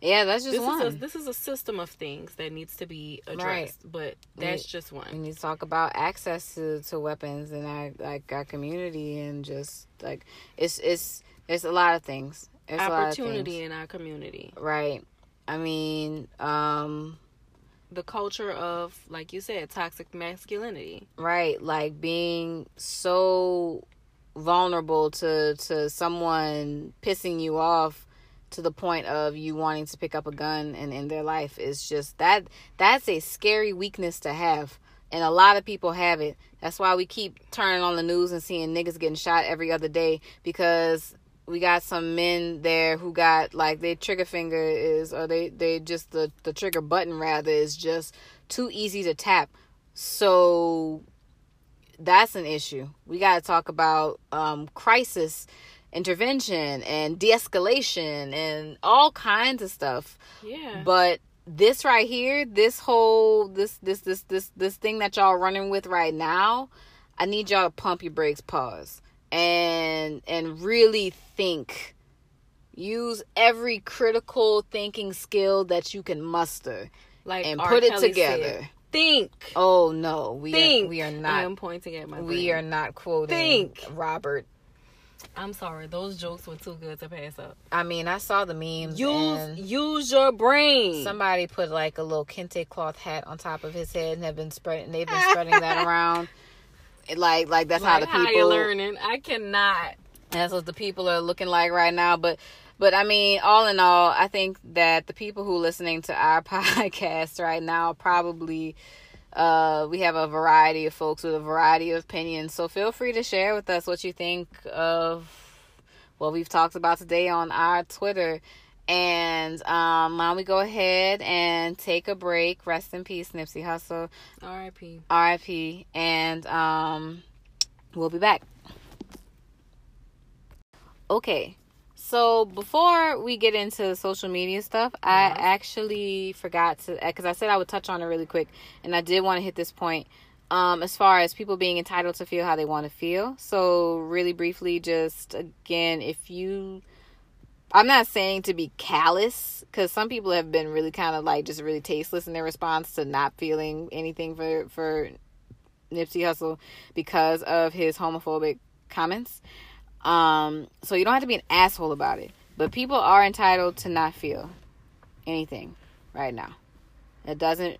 Yeah, that's just this one. Is a, this is a system of things that needs to be addressed, right. but that's we, just one. We need to talk about access to, to weapons and our like our community and just like it's it's there's a lot of things. There's Opportunity in our community, right? I mean, um the culture of like you said toxic masculinity right like being so vulnerable to to someone pissing you off to the point of you wanting to pick up a gun and in their life. Is just that that's a scary weakness to have. And a lot of people have it. That's why we keep turning on the news and seeing niggas getting shot every other day because we got some men there who got like their trigger finger is or they they just the the trigger button rather is just too easy to tap. So that's an issue. We got to talk about um crisis intervention and de-escalation and all kinds of stuff. Yeah. But this right here, this whole this this this this this thing that y'all running with right now, I need y'all to pump your brakes, pause, and and really think. Use every critical thinking skill that you can muster, like and R. put Kelly it together. Said, think. Oh no, we think. Are, we are not. I am pointing at my. We brain. are not quoting think. Robert I'm sorry, those jokes were too good to pass up. I mean, I saw the memes. Use use your brain. Somebody put like a little kente cloth hat on top of his head and have been spreading. They've been spreading that around. Like like that's like how the people how you learning. I cannot. That's what the people are looking like right now. But but I mean, all in all, I think that the people who are listening to our podcast right now probably uh, we have a variety of folks with a variety of opinions. So feel free to share with us what you think of what we've talked about today on our Twitter. And um, why don't we go ahead and take a break? Rest in peace, Nipsey Hussle. R.I.P. R.I.P. And um, we'll be back. Okay, so before we get into social media stuff, I actually forgot to because I said I would touch on it really quick, and I did want to hit this point. Um, as far as people being entitled to feel how they want to feel. So really briefly, just again, if you, I'm not saying to be callous because some people have been really kind of like just really tasteless in their response to not feeling anything for for Nipsey Hussle because of his homophobic comments. Um, so you don't have to be an asshole about it. But people are entitled to not feel anything right now. It doesn't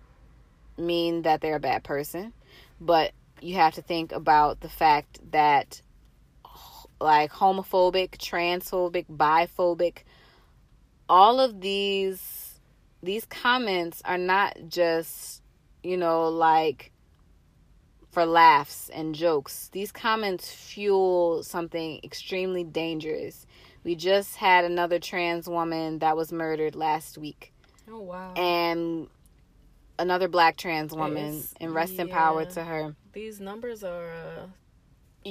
mean that they're a bad person, but you have to think about the fact that like homophobic, transphobic, biphobic, all of these these comments are not just, you know, like for laughs and jokes. These comments fuel something extremely dangerous. We just had another trans woman that was murdered last week. Oh wow. And another black trans woman it's, and rest yeah. in power to her. These numbers are uh...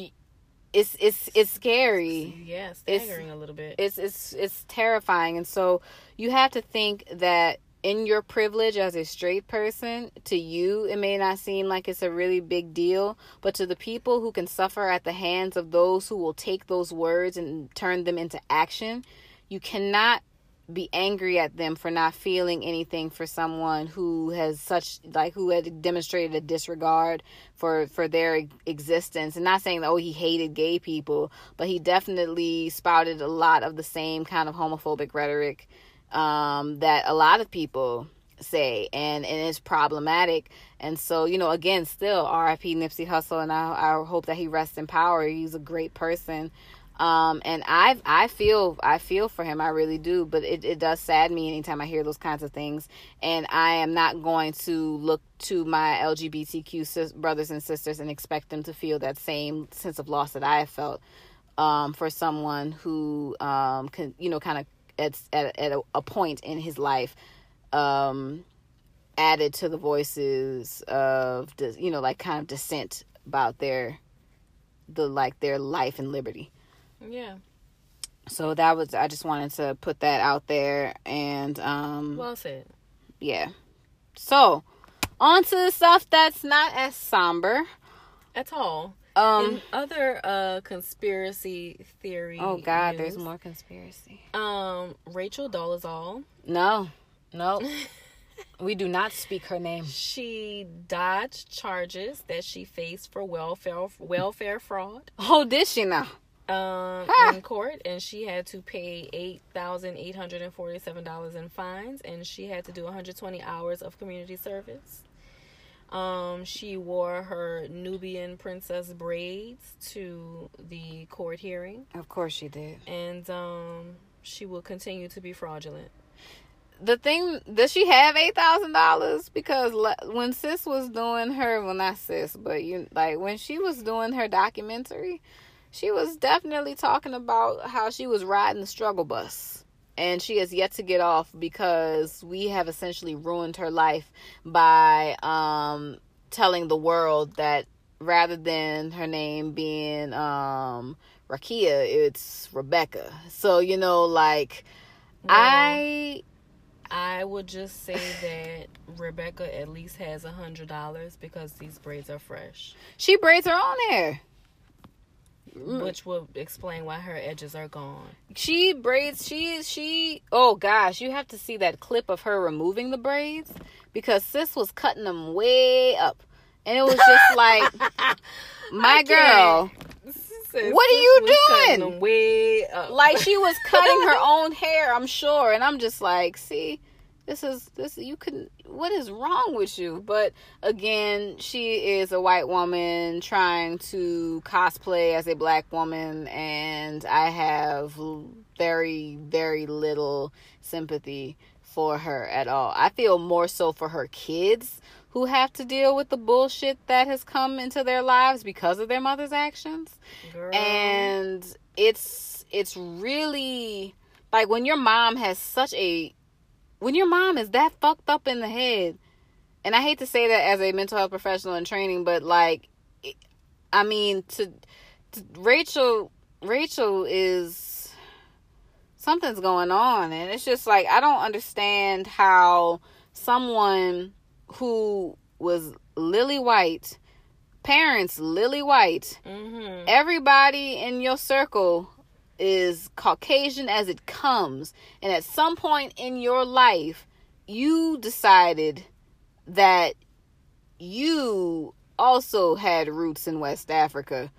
it's it's it's scary. Yeah, staggering it's, a little bit. It's it's it's terrifying and so you have to think that in your privilege as a straight person, to you, it may not seem like it's a really big deal, but to the people who can suffer at the hands of those who will take those words and turn them into action, you cannot be angry at them for not feeling anything for someone who has such like who had demonstrated a disregard for for their existence. And not saying that oh he hated gay people but he definitely spouted a lot of the same kind of homophobic rhetoric um, that a lot of people say and and it's problematic. And so you know again still rip nipsey hussle and I, I hope that he rests in power. He's a great person. Um and i i feel i feel for him. I really do. But it, it does sadden me anytime i hear those kinds of things. And i am not going to look to my lgbtq sis- brothers and sisters and expect them to feel that same sense of loss that i have felt um for someone who um can you know kind of at at, at a, a point in his life um added to the voices of you know like kind of dissent about their the like their life and liberty. Yeah. So that was I just wanted to put that out there and um Well said. yeah. So on to the stuff that's not as somber. At all. Um In other uh conspiracy theory. Oh God, there's more conspiracy. Um, Rachel Dolezal. No. No. we do not speak her name. She dodged charges that she faced for welfare welfare fraud Oh, did she now? um, in court, and she had to pay eight thousand eight hundred and forty-seven dollars in fines, and she had to do one hundred twenty hours of community service. Um, she wore her Nubian princess braids to the court hearing, Of course she did. and um, she will continue to be fraudulent. the thing does she have eight thousand dollars because when sis was doing her well not sis but you like when she was doing her documentary she was definitely talking about how she was riding the struggle bus and she has yet to get off because we have essentially ruined her life by um telling the world that rather than her name being um Rakia it's Rebecca so you know like I I would just say that Rebecca at least has a hundred dollars because these braids are fresh, She braids her own hair. Mm. which will explain why her edges are gone. She braids. She is she. Oh gosh, you have to see that clip of her removing the braids because sis was cutting them way up, and it was just like, my girl, Sis, What are you doing? Way up. like she was cutting her own hair. I'm sure, and I'm just like, see, this is this. You can. What is wrong with you? But again, she is a white woman trying to cosplay as a black woman, and I have very, very little sympathy for her at all. I feel more so for her kids who have to deal with the bullshit that has come into their lives because of their mother's actions Girl. and it's it's really like when your mom has such a when your mom is that fucked up in the head and i hate to say that as a mental health professional in training but like i mean to, to rachel rachel is something's going on and it's just like i don't understand how someone who was lily white parents lily white Mhm. everybody in your circle is Caucasian as it comes. And at some point in your life, you decided that you also had roots in West Africa.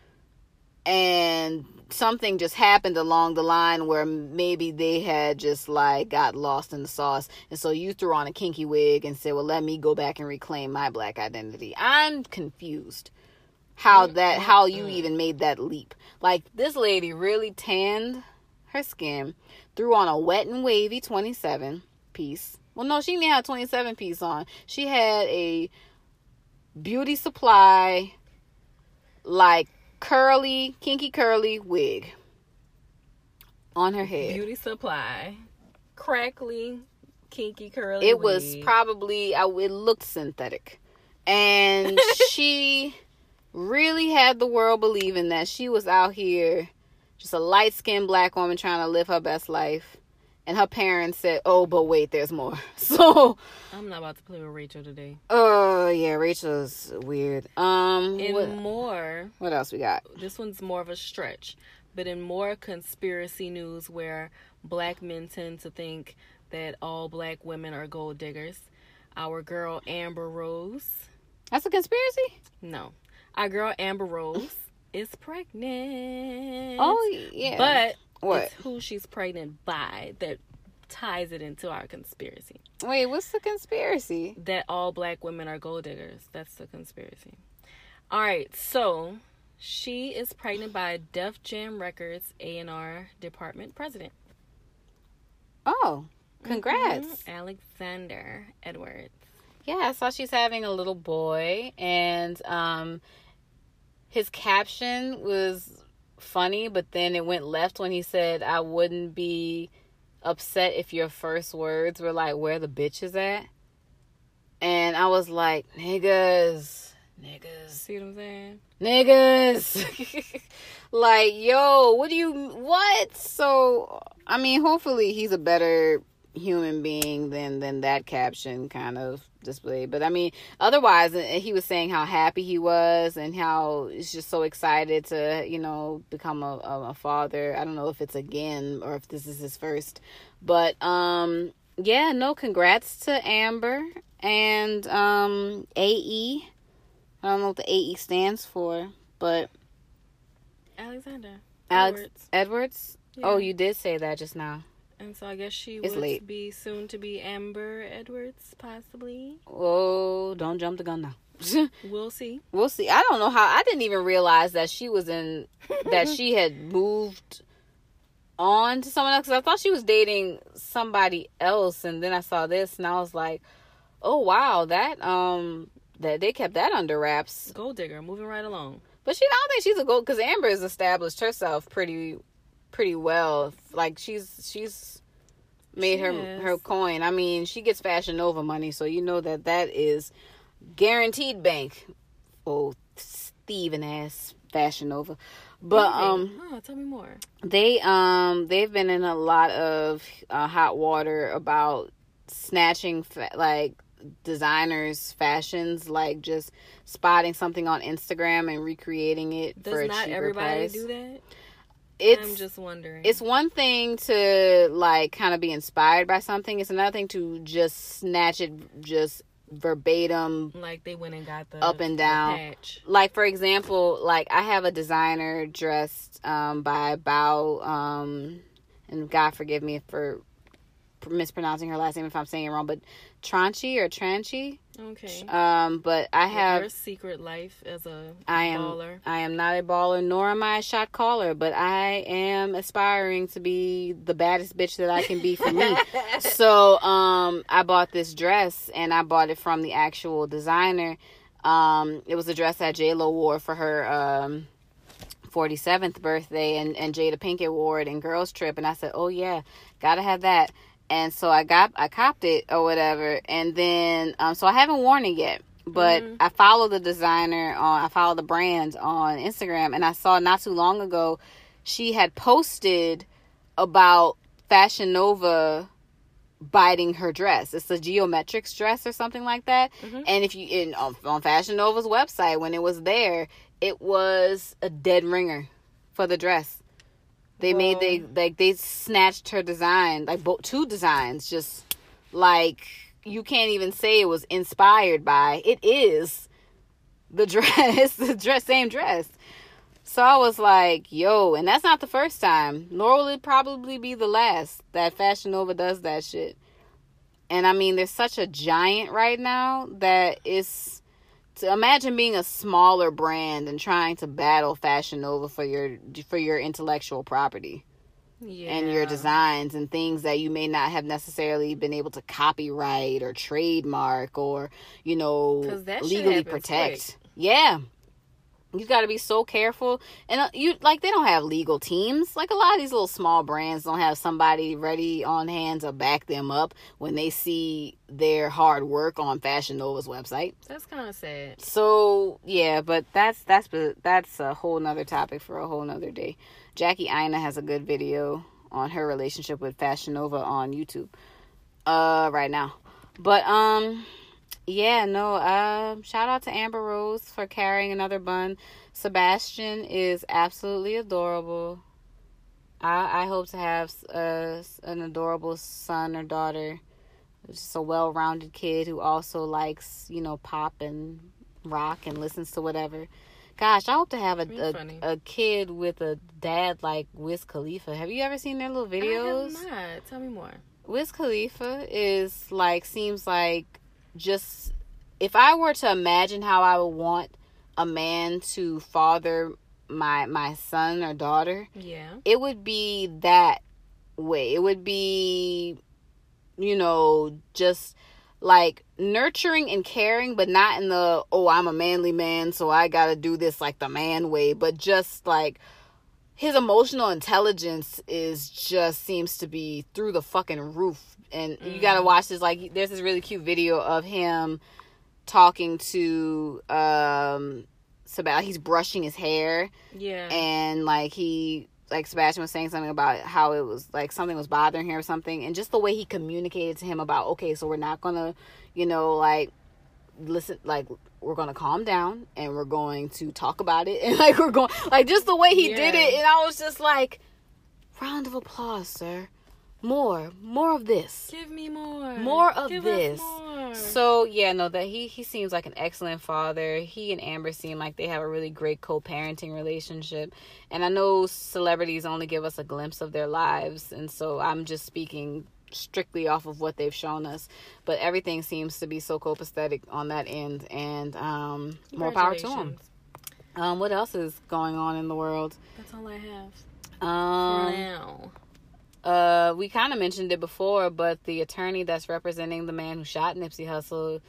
And something just happened along the line where maybe they had just like got lost in the sauce. And so you threw on a kinky wig and said, well, let me go back and reclaim my black identity. I'm confused how that how you even made that leap. Like this lady really tanned her skin, threw on a wet and wavy 27 piece. Well, no, she didn't have 27 piece on. She had a beauty supply like curly, kinky curly wig on her head. Beauty supply, crackly, kinky, curly. it was probably I, it looked synthetic and she really had the world believing that she was out here just a light-skinned black woman trying to live her best life. And her parents said oh but wait there's more. So I'm not about to play with Rachel today. oh yeah rachel's weird. Um In what, more, what else we got? this one's more of a stretch, but in more conspiracy news where black men tend to think that all black women are gold diggers, our girl Amber Rose, that's a conspiracy? No, our girl Amber Rose is pregnant. oh yeah but what it's who she's pregnant by that ties it into our conspiracy. wait what's the conspiracy that all black women are gold diggers. That's the conspiracy. All right, so she is pregnant by Def Jam Records A&R department president. oh congrats Mhm, Alexander Edwards. Yeah, I saw she's having a little boy, and um, his caption was funny, but then it went left when he said, "I wouldn't be upset if your first words were like where the bitch is at." and I was like, niggas, niggas, See what I'm saying? niggas. like, yo, what do you, what? So, I mean, hopefully he's a better human being than than that caption kind of displayed. But I mean, otherwise, uh, he was saying how happy he was and how he's just so excited to, you know, become a, a, a father. I don't know if it's again or if this is his first, but um, yeah, no, congrats to Amber and um AE. I don't know what the AE stands for, but Alexander. Alex Edwards. Edwards. Yeah. Oh, you did say that just now. And so I guess she It's would late. be soon to be Amber Edwards, possibly. Oh, don't jump the gun now. We'll see. we'll see. I don't know how. I didn't even realize that she was in that she had moved on to someone else. 'cause I thought she was dating somebody else, and then I saw this, and I was like, "Oh wow, that um that they kept that under wraps." Gold digger, moving right along. But she, I don't think she's a gold because Amber has established herself pretty, pretty well. Like she's she's made She her is. her coin. I mean, she gets Fashion Nova money, so you know that that is guaranteed bank. Oh, thieving ass Fashion Nova. But Really? um, Huh, tell me more. they um they've been in a lot of uh, hot water about snatching fa- like designers fashions like just spotting something on Instagram and recreating it Does for a cheaper price. Does not everybody do that? It's I'm just wondering. it's one thing to like kind of be inspired by something. It's another thing to just snatch it just verbatim like they went and got the Up and down. patch. like for example like i have a designer dressed um by bao um and god forgive me for mispronouncing her last name if i'm saying it wrong but tranchi or tranchi Okay. um but i have your secret life as a I am baller. I am not a baller nor am I a shot caller, but I am aspiring to be the baddest bitch that I can be for me. so um I bought this dress and I bought it from the actual designer. Um it was a dress that J Lo wore for her um 47th birthday and, and Jada Pinkett wore it in Girls Trip and I said, Oh yeah, gotta have that. And so I got I copped it or whatever and then um so I haven't worn it yet. But Mhm. I follow the designer on I follow the brand on Instagram and I saw not too long ago she had posted about Fashion Nova biting her dress. It's a geometrics dress or something like that. Mhm. And if you in on, on Fashion Nova's website when it was there, it was a dead ringer for the dress. They made they like they snatched her design like both two designs just like you can't even say it was inspired by. It is the dress, the dress, same dress. So I was like, yo, and that's not the first time, nor will it probably be the last that Fashion Nova does that shit. And I mean, there's such a giant right now that it's to imagine being a smaller brand and trying to battle Fashion Nova for your for your intellectual property yeah. and your designs and things that you may not have necessarily been able to copyright or trademark or you know legally protect. Yeah. You got to be so careful, and uh, you like they don't have legal teams. Like a lot of these little small brands don't have somebody ready on hand to back them up when they see their hard work on Fashion Nova's website. That's kind of sad. So yeah, but that's that's that's a whole nother topic for a whole nother day. Jackie Aina has a good video on her relationship with Fashion Nova on YouTube. Uh, right now, but um, yeah, no. Um, shout out to Amber Rose for carrying another bun. Sebastian is absolutely adorable. I I hope to have uh, an adorable son or daughter. Just a well-rounded kid who also likes, you know, pop and rock and listens to whatever. Gosh, I hope to have a a, a kid with a dad like Wiz Khalifa. Have you ever seen their little videos? I have not. Tell me more. Wiz Khalifa is like seems like just if I were to imagine how I would want a man to father my my son or daughter, Yeah. it would be that way. It would be you know, just like nurturing and caring, but not in the oh, I'm a manly man, so I got to do this like the man way, but just like his emotional intelligence is just seems to be through the fucking roof and you got to watch this. Like, there's this really cute video of him talking to um Sebastian. He's brushing his hair, Yeah. and like he like Sebastian was saying something about how it was like something was bothering him or something, and just the way he communicated to him about okay, so we're not gonna, you know, like listen, like we're gonna calm down and we're going to talk about it, and like we're going like just the way he did it, and I was just like, round of applause, sir. More, more of this. Give me more. More of Give us this. more. So yeah, no, that he he seems like an excellent father. He and Amber seem like they have a really great co-parenting relationship. And I know celebrities only give us a glimpse of their lives, and so I'm just speaking strictly off of what they've shown us. But everything seems to be so copacetic on that end, and um, more power to them. Um, what else is going on in the world? That's all I have for Um, now. Uh, we kind of mentioned it before, but the attorney that's representing the man who shot Nipsey Hussle,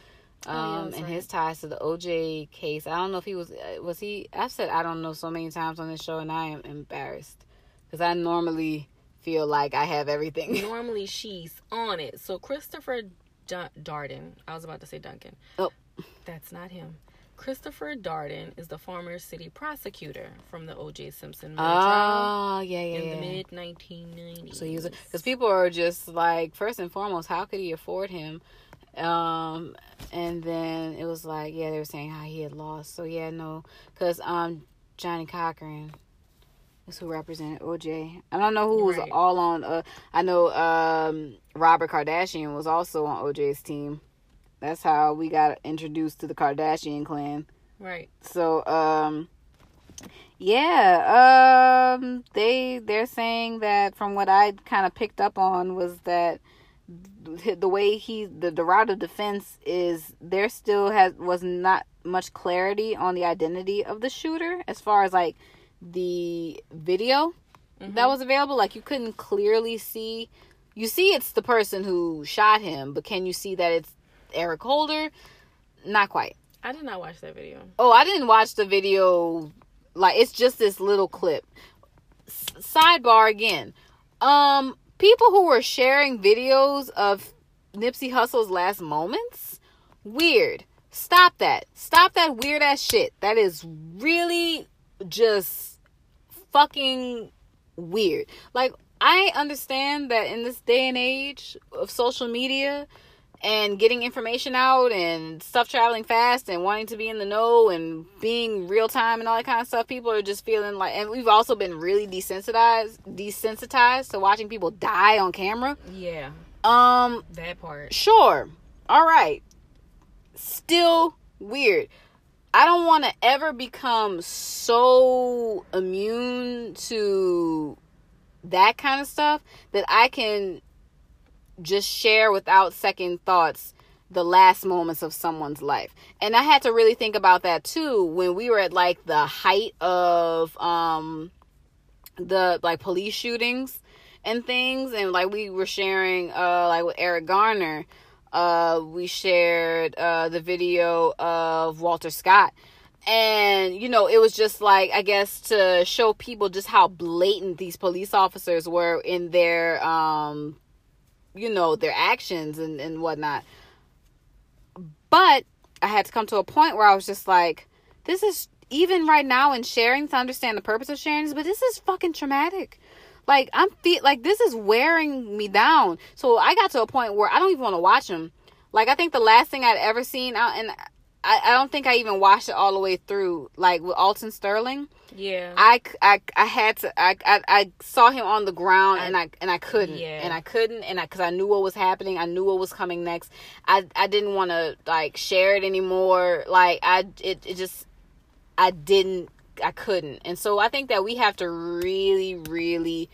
Oh, yeah, um, and right. his ties to the OJ case. I don't know if he was uh, was he. I've said I don't know so many times on this show, and I am embarrassed because I normally feel like I have everything. Normally she's on it. So Christopher Dun- Darden. I was about to say Duncan. Oh. That's not him. Christopher Darden is the former city prosecutor from the O.J. Simpson murder trial Oh yeah, yeah, in yeah. the mid 1990s. So he because people are just like first and foremost, how could he afford him? Um, and then it was like yeah, they were saying how he had lost. So yeah, no, because um Johnnie Cochran is who represented OJ. I don't know who was Right. all on. Uh, I know um Robert Kardashian was also on OJ's team. That's how we got introduced to the Kardashian clan. right. So um yeah, um they they're saying that from what I kind of picked up on was that the way he the, the route of defense is there still has was not much clarity on the identity of the shooter as far as like the video that was available like you couldn't clearly see you see it's the person who shot him but can you see that it's Eric Holder not quite I did not watch that video. Oh, I didn't watch the video. Like it's just this little clip. S- sidebar again. Um, people who were sharing videos of Nipsey Hussle's last moments, weird. Stop that. Stop that weird ass shit. That is really just fucking weird. Like I understand that in this day and age of social media and getting information out and stuff traveling fast and wanting to be in the know and being real time and all that kind of stuff, people are just feeling like and we've also been really desensitized desensitized to watching people die on camera. Yeah, Um that part. Sure. All right. Still weird. I don't want to ever become so immune to that kind of stuff that I can just share without second thoughts the last moments of someone's life. And I had to really think about that too when we were at like the height of um the like police shootings and things and like we were sharing uh like with Eric Garner uh we shared uh the video of Walter Scott and you know it was just like I guess to show people just how blatant these police officers were in their um you know their actions and and whatnot but I had to come to a point where I was just like this is even right now in sharing to understand the purpose of sharing this but this is fucking traumatic like I'm feel like this is wearing me down. So I got to a point where I don't even want to watch them. Like I think the last thing I'd ever seen out, and I, I don't think I even watched it all the way through. Like with Alton Sterling, Yeah. I, I, I had to. I, I, I saw him on the ground, and I and I couldn't, Yeah. and I couldn't, and I because I knew what was happening. I knew what was coming next. I I didn't want to like share it anymore. Like I it it just I didn't I couldn't. And so I think that we have to really really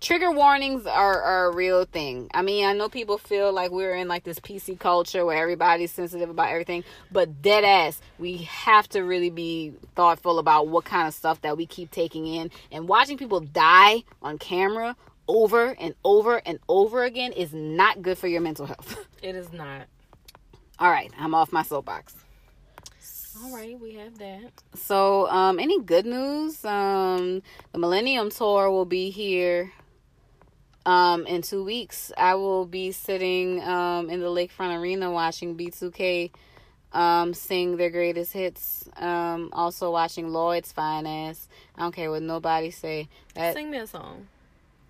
trigger warnings are, are a real thing. I mean, I know people feel like we're in like this PC culture where everybody's sensitive about everything, but dead ass, we have to really be thoughtful about what kind of stuff that we keep taking in. And watching people die on camera over and over and over again is not good for your mental health. it is not. All right, I'm off my soapbox. All right, we have that. So, um, any good news? Um, the Millennium Tour will be here um, in two weeks, I will be sitting um, in the Lakefront Arena watching B2K um, sing their greatest hits. Um, also watching Lloyd's Finest. I don't care what nobody say. That, Sing me a song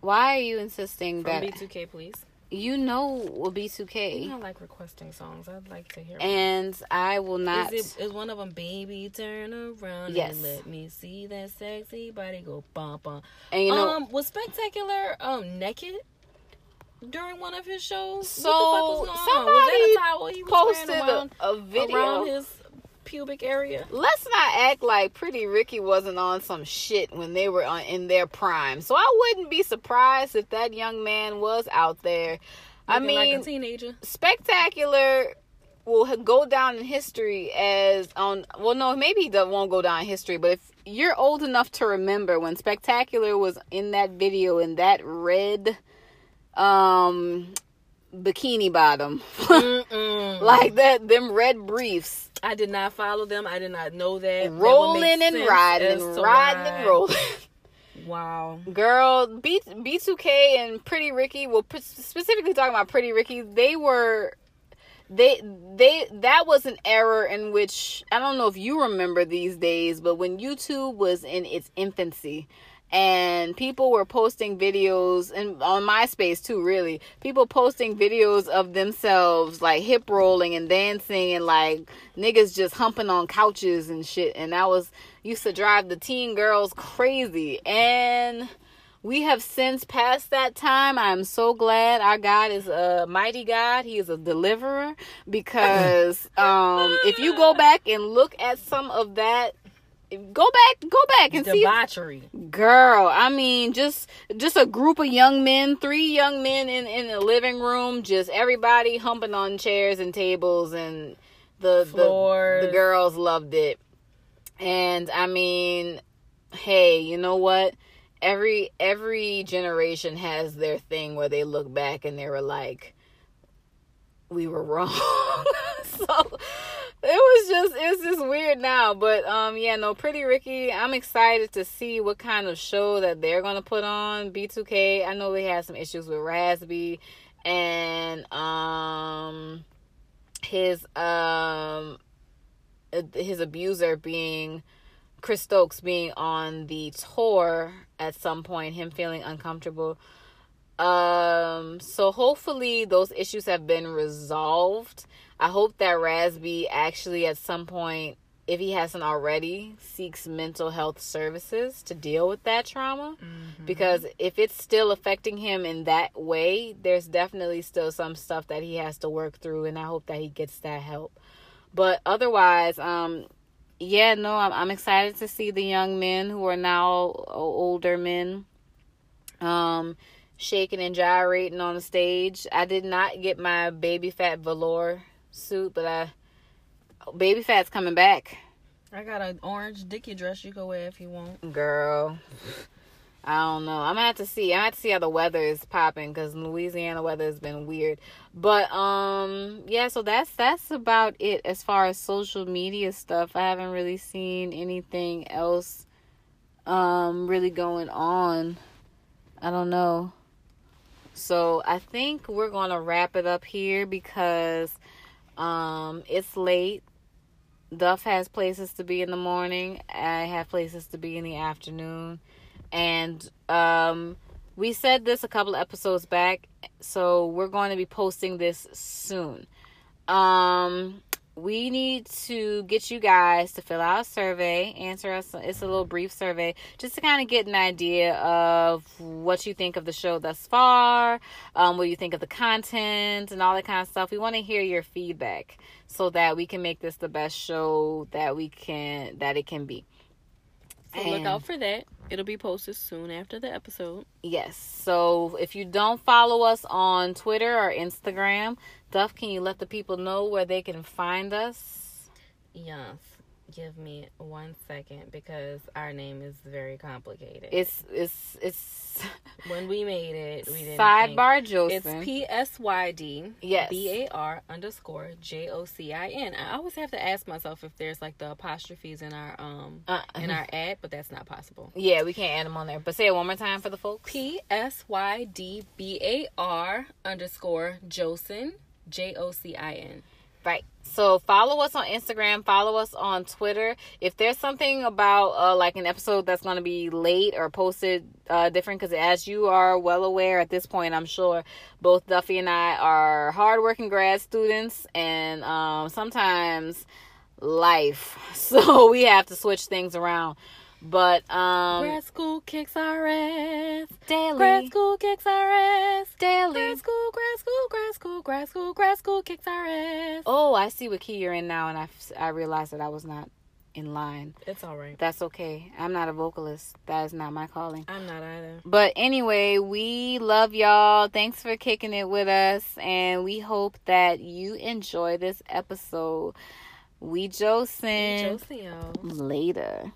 why are you insisting from that B2K, please. You know will be 2K. You know, I like requesting songs. I'd like to hear. and I will not. Is, it, is one of them, baby, turn around Yes. and let me see that sexy body go bum bum. and you know, um, was Spectacular um naked during one of his shows? So, what the fuck was going on? somebody was that a towel he was posted a, a video. around his pubic area? Let's not act like Pretty Ricky wasn't on some shit when they were on, in their prime. So I wouldn't be surprised if that young man was out there. I mean, like a teenager. spectacular will go down in history as on well no maybe he won't go down in history but if you're old enough to remember when spectacular was in that video in that red um bikini bottom like that them red briefs I did not follow them. I did not know that. That rolling make and riding as and to riding and rolling Wow. Girl, B B2K and Pretty Ricky, well specifically talking about Pretty Ricky, they were they they that was an error in which I don't know if you remember these days, but when YouTube was in its infancy and people were posting videos and on MySpace too really people posting videos of themselves like hip rolling and dancing and like niggas just humping on couches and shit and that was used to drive the teen girls crazy and we have since passed that time. I'm so glad our God is a mighty God. He is a deliverer because um, if you go back and look at some of that, go back, go back and see Debauchery. girl i mean just just a group of young men three young men in in the living room just everybody humping on chairs and tables and the the, the girls loved it. And i mean hey you know what? Every every generation has their thing where they look back and they were like we were wrong. So it was just it's just weird now but um yeah no pretty ricky i'm excited to see what kind of show that they're gonna put on. B2k i know they had some issues with Raz-B and um his um uh, his abuser being chris stokes being on the tour at some point him feeling uncomfortable um so hopefully those issues have been resolved I hope that Raz-B actually at some point, if he hasn't already, seeks mental health services to deal with that trauma. Because if it's still affecting him in that way, there's definitely still some stuff that he has to work through, and I hope that he gets that help. But otherwise, um, yeah, no, I'm, I'm excited to see the young men who are now older men, um, shaking and gyrating on the stage. I did not get my Baby Phat velour suit, but I Baby Phat's coming back, I got an orange dicky dress you can wear if you want. girl. I don't know. I'm gonna have to see. I have to see how the weather is popping because Louisiana weather has been weird. But um, yeah. So that's that's about it as far as social media stuff. I haven't really seen anything else um really going on. I don't know. So I think we're gonna wrap it up here because um it's late. Duff has places to be in the morning. I have places to be in the afternoon. And um we said this a couple episodes back, so we're going to be posting this soon. Um we need to get you guys to fill out a survey, answer us. It's a little brief survey just to kind of get an idea of what you think of the show thus far, um, what you think of the content, and all that kind of stuff. We want to hear your feedback so that we can make this the best show that we can that it can be. So look out for that. It'll be posted soon after the episode. Yes. So if you don't follow us on Twitter or Instagram, Duff, can you let the people know where they can find us? Yes. give me one second because our name is very complicated. It's it's it's when we made it, we didn't sidebar think. It's P S Y D Yes. B A R underscore J O C I N. I always have to ask myself if there's like the apostrophes in our um Uh, in our ad, but that's not possible. yeah, we can't add them on there. But say it one more time for the folks. P S Y D B A R underscore Josin J O C I N. Right. So follow us on Instagram, follow us on Twitter. If there's something about uh, like an episode that's going to be late or posted uh, different, because as you are well aware at this point, I'm sure both Duffy and I are hardworking grad students, and um, sometimes life, so we have to switch things around. But um, Grad school kicks our ass. daily, Grad school kicks our ass. daily. Grad school, grad school, grad school, grad school, grad school kicks our ass. Oh, I see what key you're in now, and I I realized that I was not in line. It's all right. That's okay. I'm not a vocalist. That is not my calling. I'm not either. But anyway, we love y'all. Thanks for kicking it with us. And we hope that you enjoy this episode. We Josin. Josie, Later.